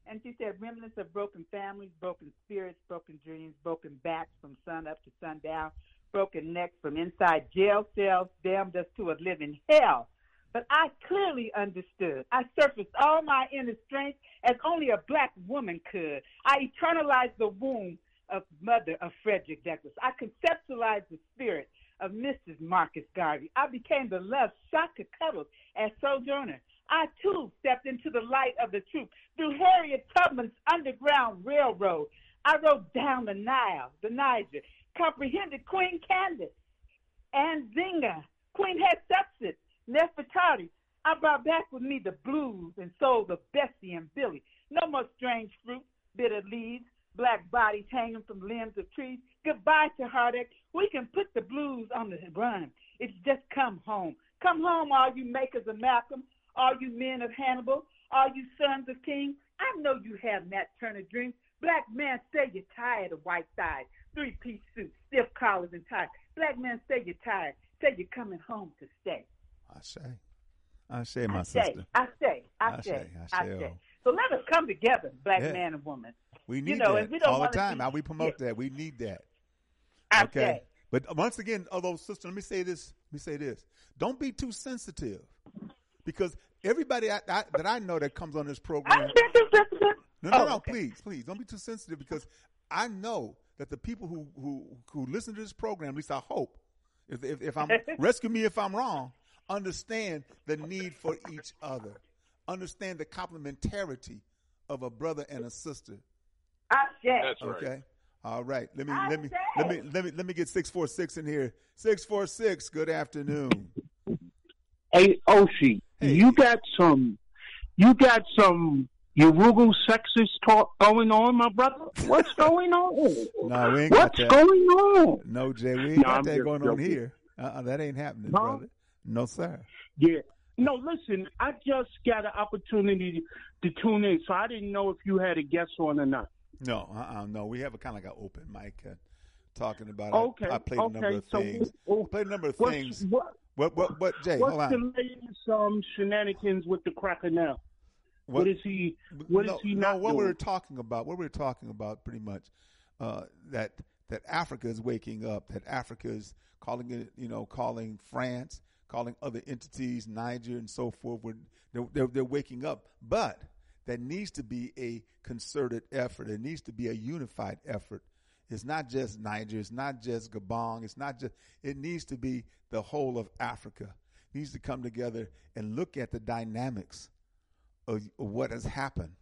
And she said, remnants of broken families, broken spirits, broken dreams, broken backs from sun up to sundown, broken necks from inside jail cells, damned us to a living hell. But I clearly understood. I surfaced all my inner strength as only a black woman could. I eternalized the womb of mother of Frederick Douglass. I conceptualized the spirit of Mrs. Marcus Garvey. I became the love Shaka Cuddles as Sojourner. I too stepped into the light of the truth through Harriet Tubman's Underground Railroad. I rode down the Nile, the Niger, comprehended Queen Candace and Zinga, Queen Hatshepsut, Nefertari. I brought back with me the blues and soul of Bessie and Billie. No more strange fruit, bitter leaves, black bodies hanging from limbs of trees. Goodbye to heartache. We can put the blues on the run. It's just come home. Come home, all you makers of Malcolm, all you men of Hannibal, all you sons of King. I know you have Nat Turner dreams. Black man, say you're tired of white thighs, three piece suits, stiff collars, and ties. Black man, say you're tired. Say you're coming home to stay. I say. I say, my I say. I say, I, I say, say, I I say, say. oh. So let us come together, black Yeah. man and woman. We You need know, that we don't all the time. How we promote that. We need that. Okay. But once again, oh, although sister, let me say this. Let me say this. Don't be too sensitive, because everybody I, I, that I know that comes on this program. No, no, Oh, no. okay. Please, please, don't be too sensitive because I know that the people who who who listen to this program, at least I hope, if if, if I'm rescue me if I'm wrong, understand the need for each other, understand the complementarity of a brother and a sister. I say. That's right. Okay. All right. Let me I let me say. let me let me let me get six four six in here. Six four six. Good afternoon. Hey, Oshi, you got some, you got some Urugu sexist talk going on, my brother. What's going on? No, we ain't What's got that. What's going on? No, Jay, we ain't No, got I'm that just going on joking. here. Uh-uh, that ain't happening, No? brother. No, sir. Yeah. No, listen, I just got an opportunity to tune in, so I didn't know if you had a guest on or not. No, uh-uh, no. We have a kind of like an open mic uh, talking about. Okay, I, I played a number okay, of so things. w- played a number of things. what- What? What? What? Jay, What's hold the on. latest um, shenanigans with the cracker now? What- what is he? What is no, he no, not what doing? we were talking about, what we were talking about, pretty much, uh, that that Africa is waking up. That Africa is calling it, you know, calling France, calling other entities, Niger, and so forth. We're, they're, they're, they're waking up, but there needs to be a concerted effort. It needs to be a unified effort. It's not just Niger. It's not just Gabon. It's not just. It needs to be the whole of Africa. It needs to come together and look at the dynamics of, of what has happened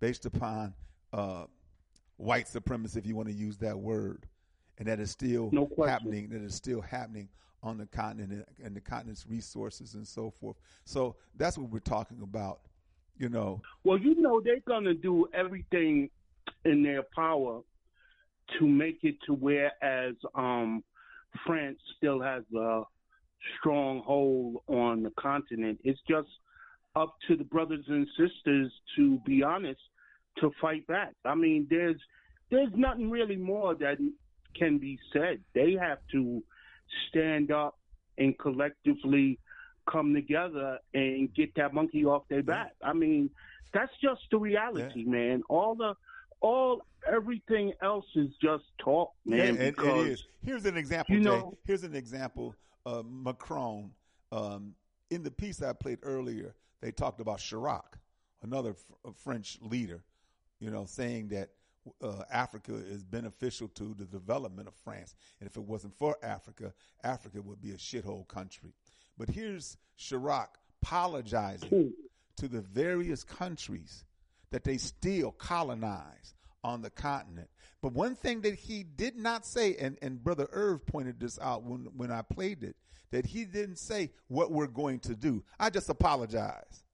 based upon uh, white supremacy, if you want to use that word, and that is still No happening. That is still happening on the continent and the continent's resources and so forth. So that's what we're talking about. You know, Well, you know they're gonna do everything in their power to make it to where as um, France still has a strong hold on the continent. It's just up to the brothers and sisters to be honest to fight back. I mean, there's there's nothing really more that can be said. They have to stand up and collectively come together and get that monkey off their back. I mean, that's just the reality, man. All the all everything else is just talk, man. Yeah, because it is. Here's an example, you Jay. know- Here's an example. Uh, Macron, um, in the piece I played earlier, they talked about Chirac, another f- French leader, you know, saying that uh, Africa is beneficial to the development of France. And if it wasn't for Africa, Africa would be a shithole country. But here's Chirac apologizing to the various countries that they still colonize on the continent. But one thing that he did not say, and, and Brother Irv pointed this out when, when I played it, that he didn't say what we're going to do. I just apologize.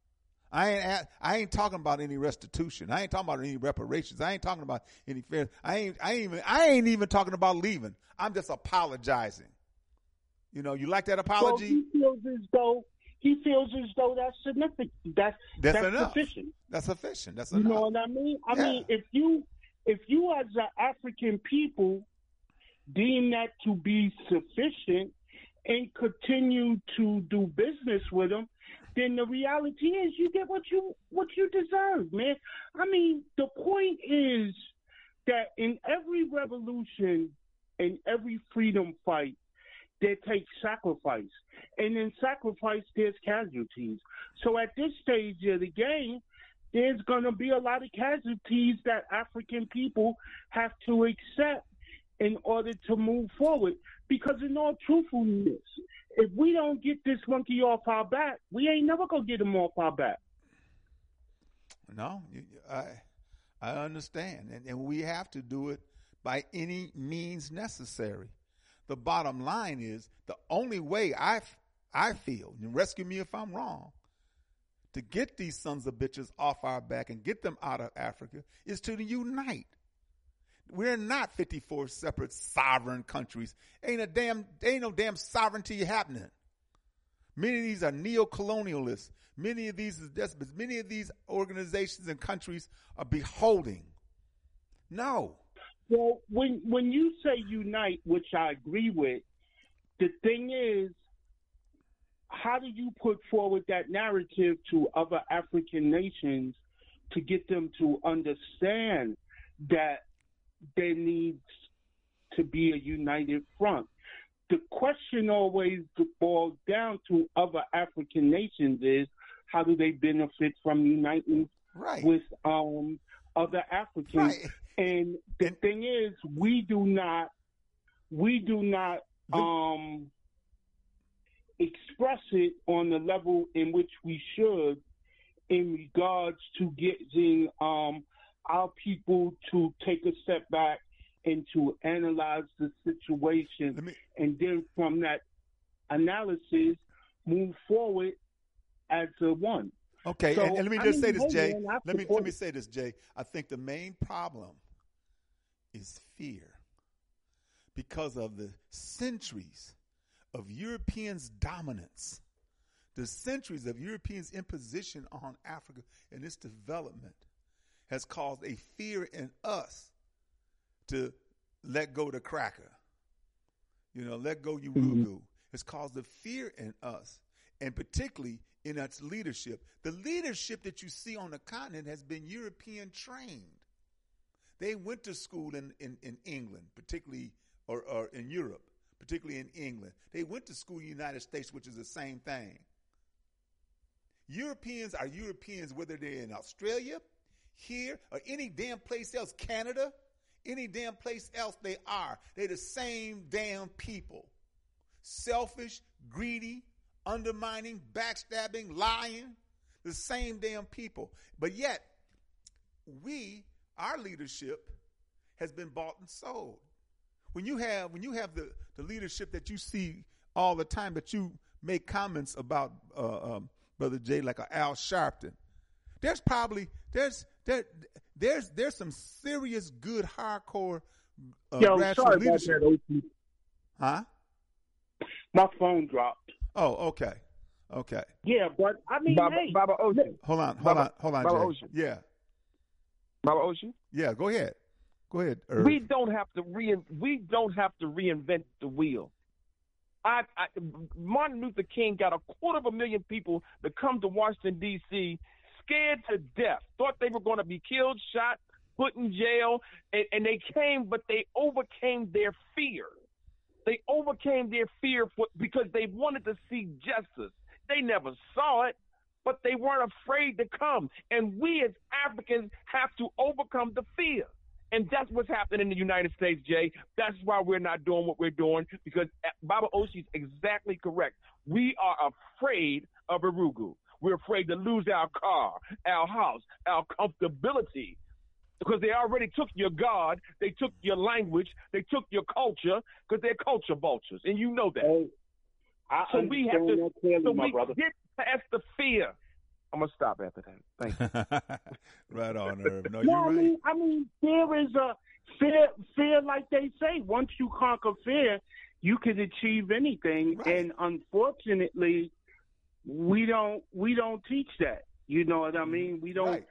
I ain't I ain't talking about any restitution. I ain't talking about any reparations. I ain't talking about any fair. I ain't I ain't even I ain't even talking about leaving. I'm just apologizing. You know, you like that apology? he feels as though he feels as though that's significant. That's That's that's, enough. sufficient. That's sufficient. That's enough. You know what I mean? I Yeah. mean, if you if you as an African people deem that to be sufficient and continue to do business with them, then the reality is you get what you what you deserve, man. I mean, the point is that in every revolution and every freedom fight, there takes sacrifice. And in sacrifice, there's casualties. So at this stage of the game, there's going to be a lot of casualties that African people have to accept in order to move forward. Because in all truthfulness, if we don't get this monkey off our back, we ain't never gonna get him off our back. No, you, I I understand, and, and we have to do it by any means necessary. The bottom line is the only way I I feel, and rescue me if I'm wrong, to get these sons of bitches off our back and get them out of Africa is to unite. We're not 54 separate sovereign countries. Ain't a damn, ain't no damn sovereignty happening. Many of these are neo-colonialists. Many of these is despots. Many of these organizations and countries are beholding. No. Well, when when you say unite, which I agree with, the thing is, how do you put forward that narrative to other African nations to get them to understand that there needs to be a united front? The question always boils down to other African nations is how do they benefit from uniting right. with um, other Africans? Right. And the thing is, we do not, we do not um, express it on the level in which we should, in regards to getting um, our people to take a step back and to analyze the situation, and then from that analysis, move forward as a one. Okay, So, and, and let me I just mean, say this, Jay. Let me let me say this, Jay. I think the main problem is fear because of the centuries of Europeans' dominance, the centuries of Europeans' imposition on Africa and its development has caused a fear in us to let go the cracker. You know, let go Urugu. Mm-hmm. It's caused a fear in us, and particularly in its leadership. The leadership that you see on the continent has been European trained. They went to school in, in, in England, particularly, or, or in Europe, particularly in England. They went to school in the United States, which is the same thing. Europeans are Europeans, whether they're in Australia, here, or any damn place else, Canada, any damn place else they are. They're the same damn people. Selfish, greedy, undermining, backstabbing, lying. The same damn people. But yet, we, our leadership, has been bought and sold. When you have when you have the, the leadership that you see all the time, that you make comments about uh, um, Brother Jay, like a Al Sharpton, there's probably there's there there's there's some serious good hardcore uh, Yo, grassroots sorry about that, OT. Huh? My phone dropped. Oh, okay, okay. Yeah, but I mean, Baba, hey, Baba Oshi. Hold on, hold Baba- on, hold on, Baba Jay. Oshi. Yeah, Baba Oshi. yeah. Go ahead, go ahead. Irv. We don't have to re we don't have to reinvent the wheel. I, I Martin Luther King got a quarter of a million people to come to Washington D.C. scared to death, thought they were going to be killed, shot, put in jail, and, and they came, but they overcame their fear. They overcame their fear for, because they wanted to see justice. They never saw it, but they weren't afraid to come. And we as Africans have to overcome the fear. And that's what's happening in the United States, Jay. That's why we're not doing what we're doing because Baba Oshi is exactly correct. We are afraid of Urugu. We're afraid to lose our car, our house, our comfortability because they already took your God, they took your language, they took your culture because they're culture vultures, and you know that. I so we have to, so my we brother. get past the fear. I'm gonna stop after that. Thank you. right on, Irv. No, No, you're I right. mean, I mean, fear is a fear. Fear, like they say, once you conquer fear, you can achieve anything. And unfortunately, we don't we don't teach that. You know what I mm-hmm. mean? We don't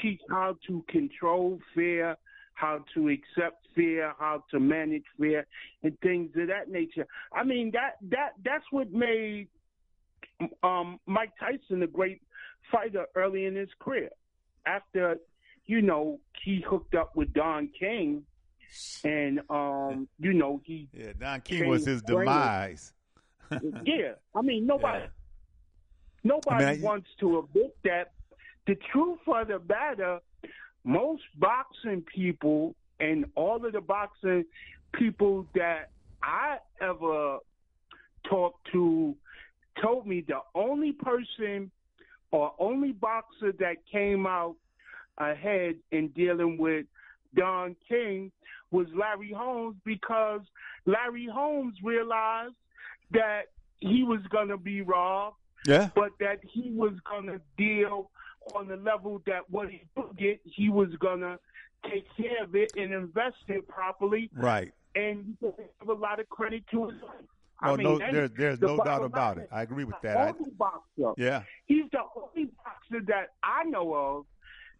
teach how to control fear, how to accept fear, how to manage fear, and things of that nature. I mean, that that that's what made um, Mike Tyson a great fighter early in his career. After, you know, he hooked up with Don King, and um, you know he Yeah, Don King was his demise. yeah, I mean nobody, nobody I mean, I- wants to admit that. The truth of the matter, most boxing people and all of the boxing people that I ever talked to told me the only person or only boxer that came out ahead in dealing with Don King was Larry Holmes because Larry Holmes realized that he was going to be robbed, Yeah. but that he was going to deal on the level that what he would get, he was going to take care of it and invest it properly. Right. And give a lot of credit to his life. No, I mean, no, there's there's the no doubt about it. I agree with that. Only boxer. yeah. He's the only boxer that I know of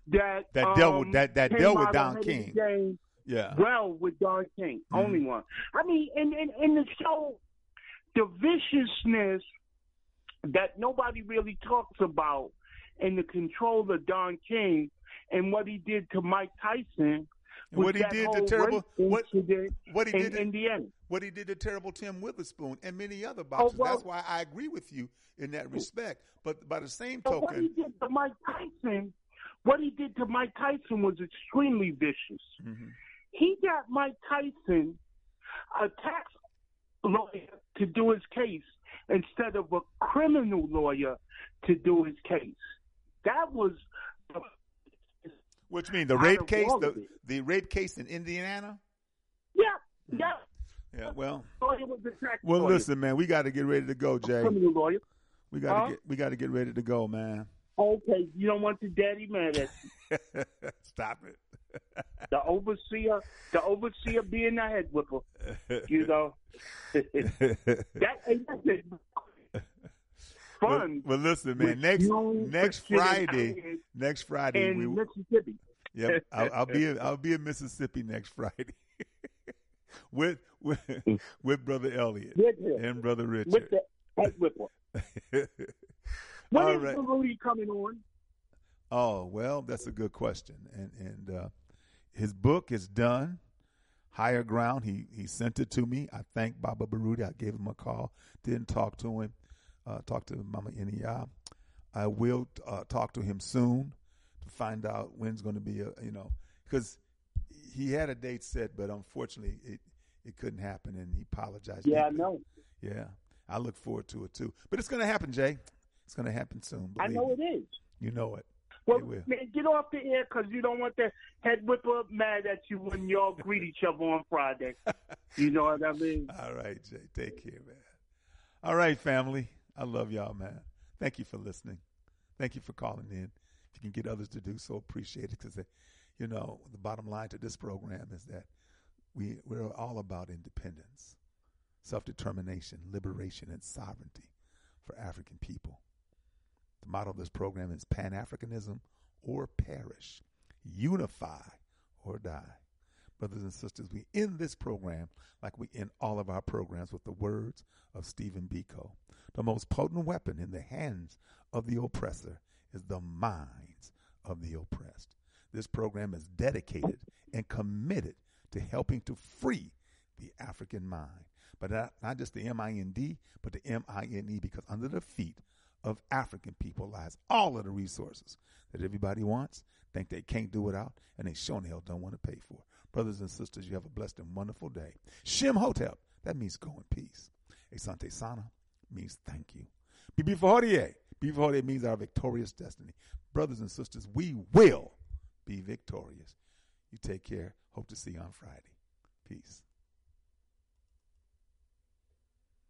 that That dealt with- um, that- that dealt with Don ahead of the King. game Yeah. Well, with Don King, Mhm. only one. I mean, and and and the show, the viciousness that nobody really talks about, and the control of Don King, and what he did to Mike Tyson. And what he did to terrible what what he in did to, Indiana. what he did to terrible Tim Witherspoon and many other boxers. well- That's why I agree with you in that respect. But by the same But what he token, did to Mike Tyson, what he did to Mike Tyson was extremely vicious. Mm-hmm. He got Mike Tyson, a tax lawyer, to do his case instead of a criminal lawyer to do his case. That was which means the rape case, the the rape case in Indiana. yeah, yeah. Yeah. Well, Lawyer was a tax well, lawyer, listen, man, we got to get ready to go, Jay. criminal lawyer. We got to Huh? get we got to get ready to go, man. Okay, you don't want the daddy mad at you. Stop it. the overseer, the overseer being the head whipper. You know, that ain't nothing. Fun. Well, well, listen, man. with Next next Friday, next Friday, in we Mississippi. Yep, I'll, I'll be in, I'll be in Mississippi next Friday with with with brother Elliot and brother Richard. with the whipper. When All is right. Rudy coming on? Oh well, that's a good question, and and uh, his book is done. Higher Ground. He he sent it to me. I thank Baba Baruti. I gave him a call. Didn't talk to him. Uh, talk to Mama Nia. I will uh, talk to him soon to find out when's going to be a you know because he had a date set, but unfortunately it it couldn't happen, and he apologized. Yeah, I know. Yeah, I look forward to it too. But it's going to happen, Jay. It's going to happen soon. I know me. it is. You know it. Well, man, get off the air because you don't want the head whipper mad at you when y'all greet each other on Friday. You know what I mean? All right, Jay. Take care, man. All right, family. I love y'all, man. Thank you for listening. Thank you for calling in. If you can get others to do so, appreciate it. Because, you know, the bottom line to this program is that we we're all about independence, self determination, liberation, and sovereignty for African people. The motto of this program is Pan Africanism or perish, unify or die. Brothers and sisters, we end this program like we end all of our programs with the words of Stephen Biko. The most potent weapon in the hands of the oppressor is the minds of the oppressed. This program is dedicated and committed to helping to free the African mind. But not, not just the M I N D, but the M I N E, because under the feet of African people lies all of the resources that everybody wants, think they can't do without, and they sure in hell don't want to pay for. Brothers and sisters, you have a blessed and wonderful day. Shem Hotep, that means go in peace. Asante Sana means thank you. Bibi Fahodie, Bibi Fahodie means our victorious destiny. Brothers and sisters, we will be victorious. You take care. Hope to see you on Friday. Peace.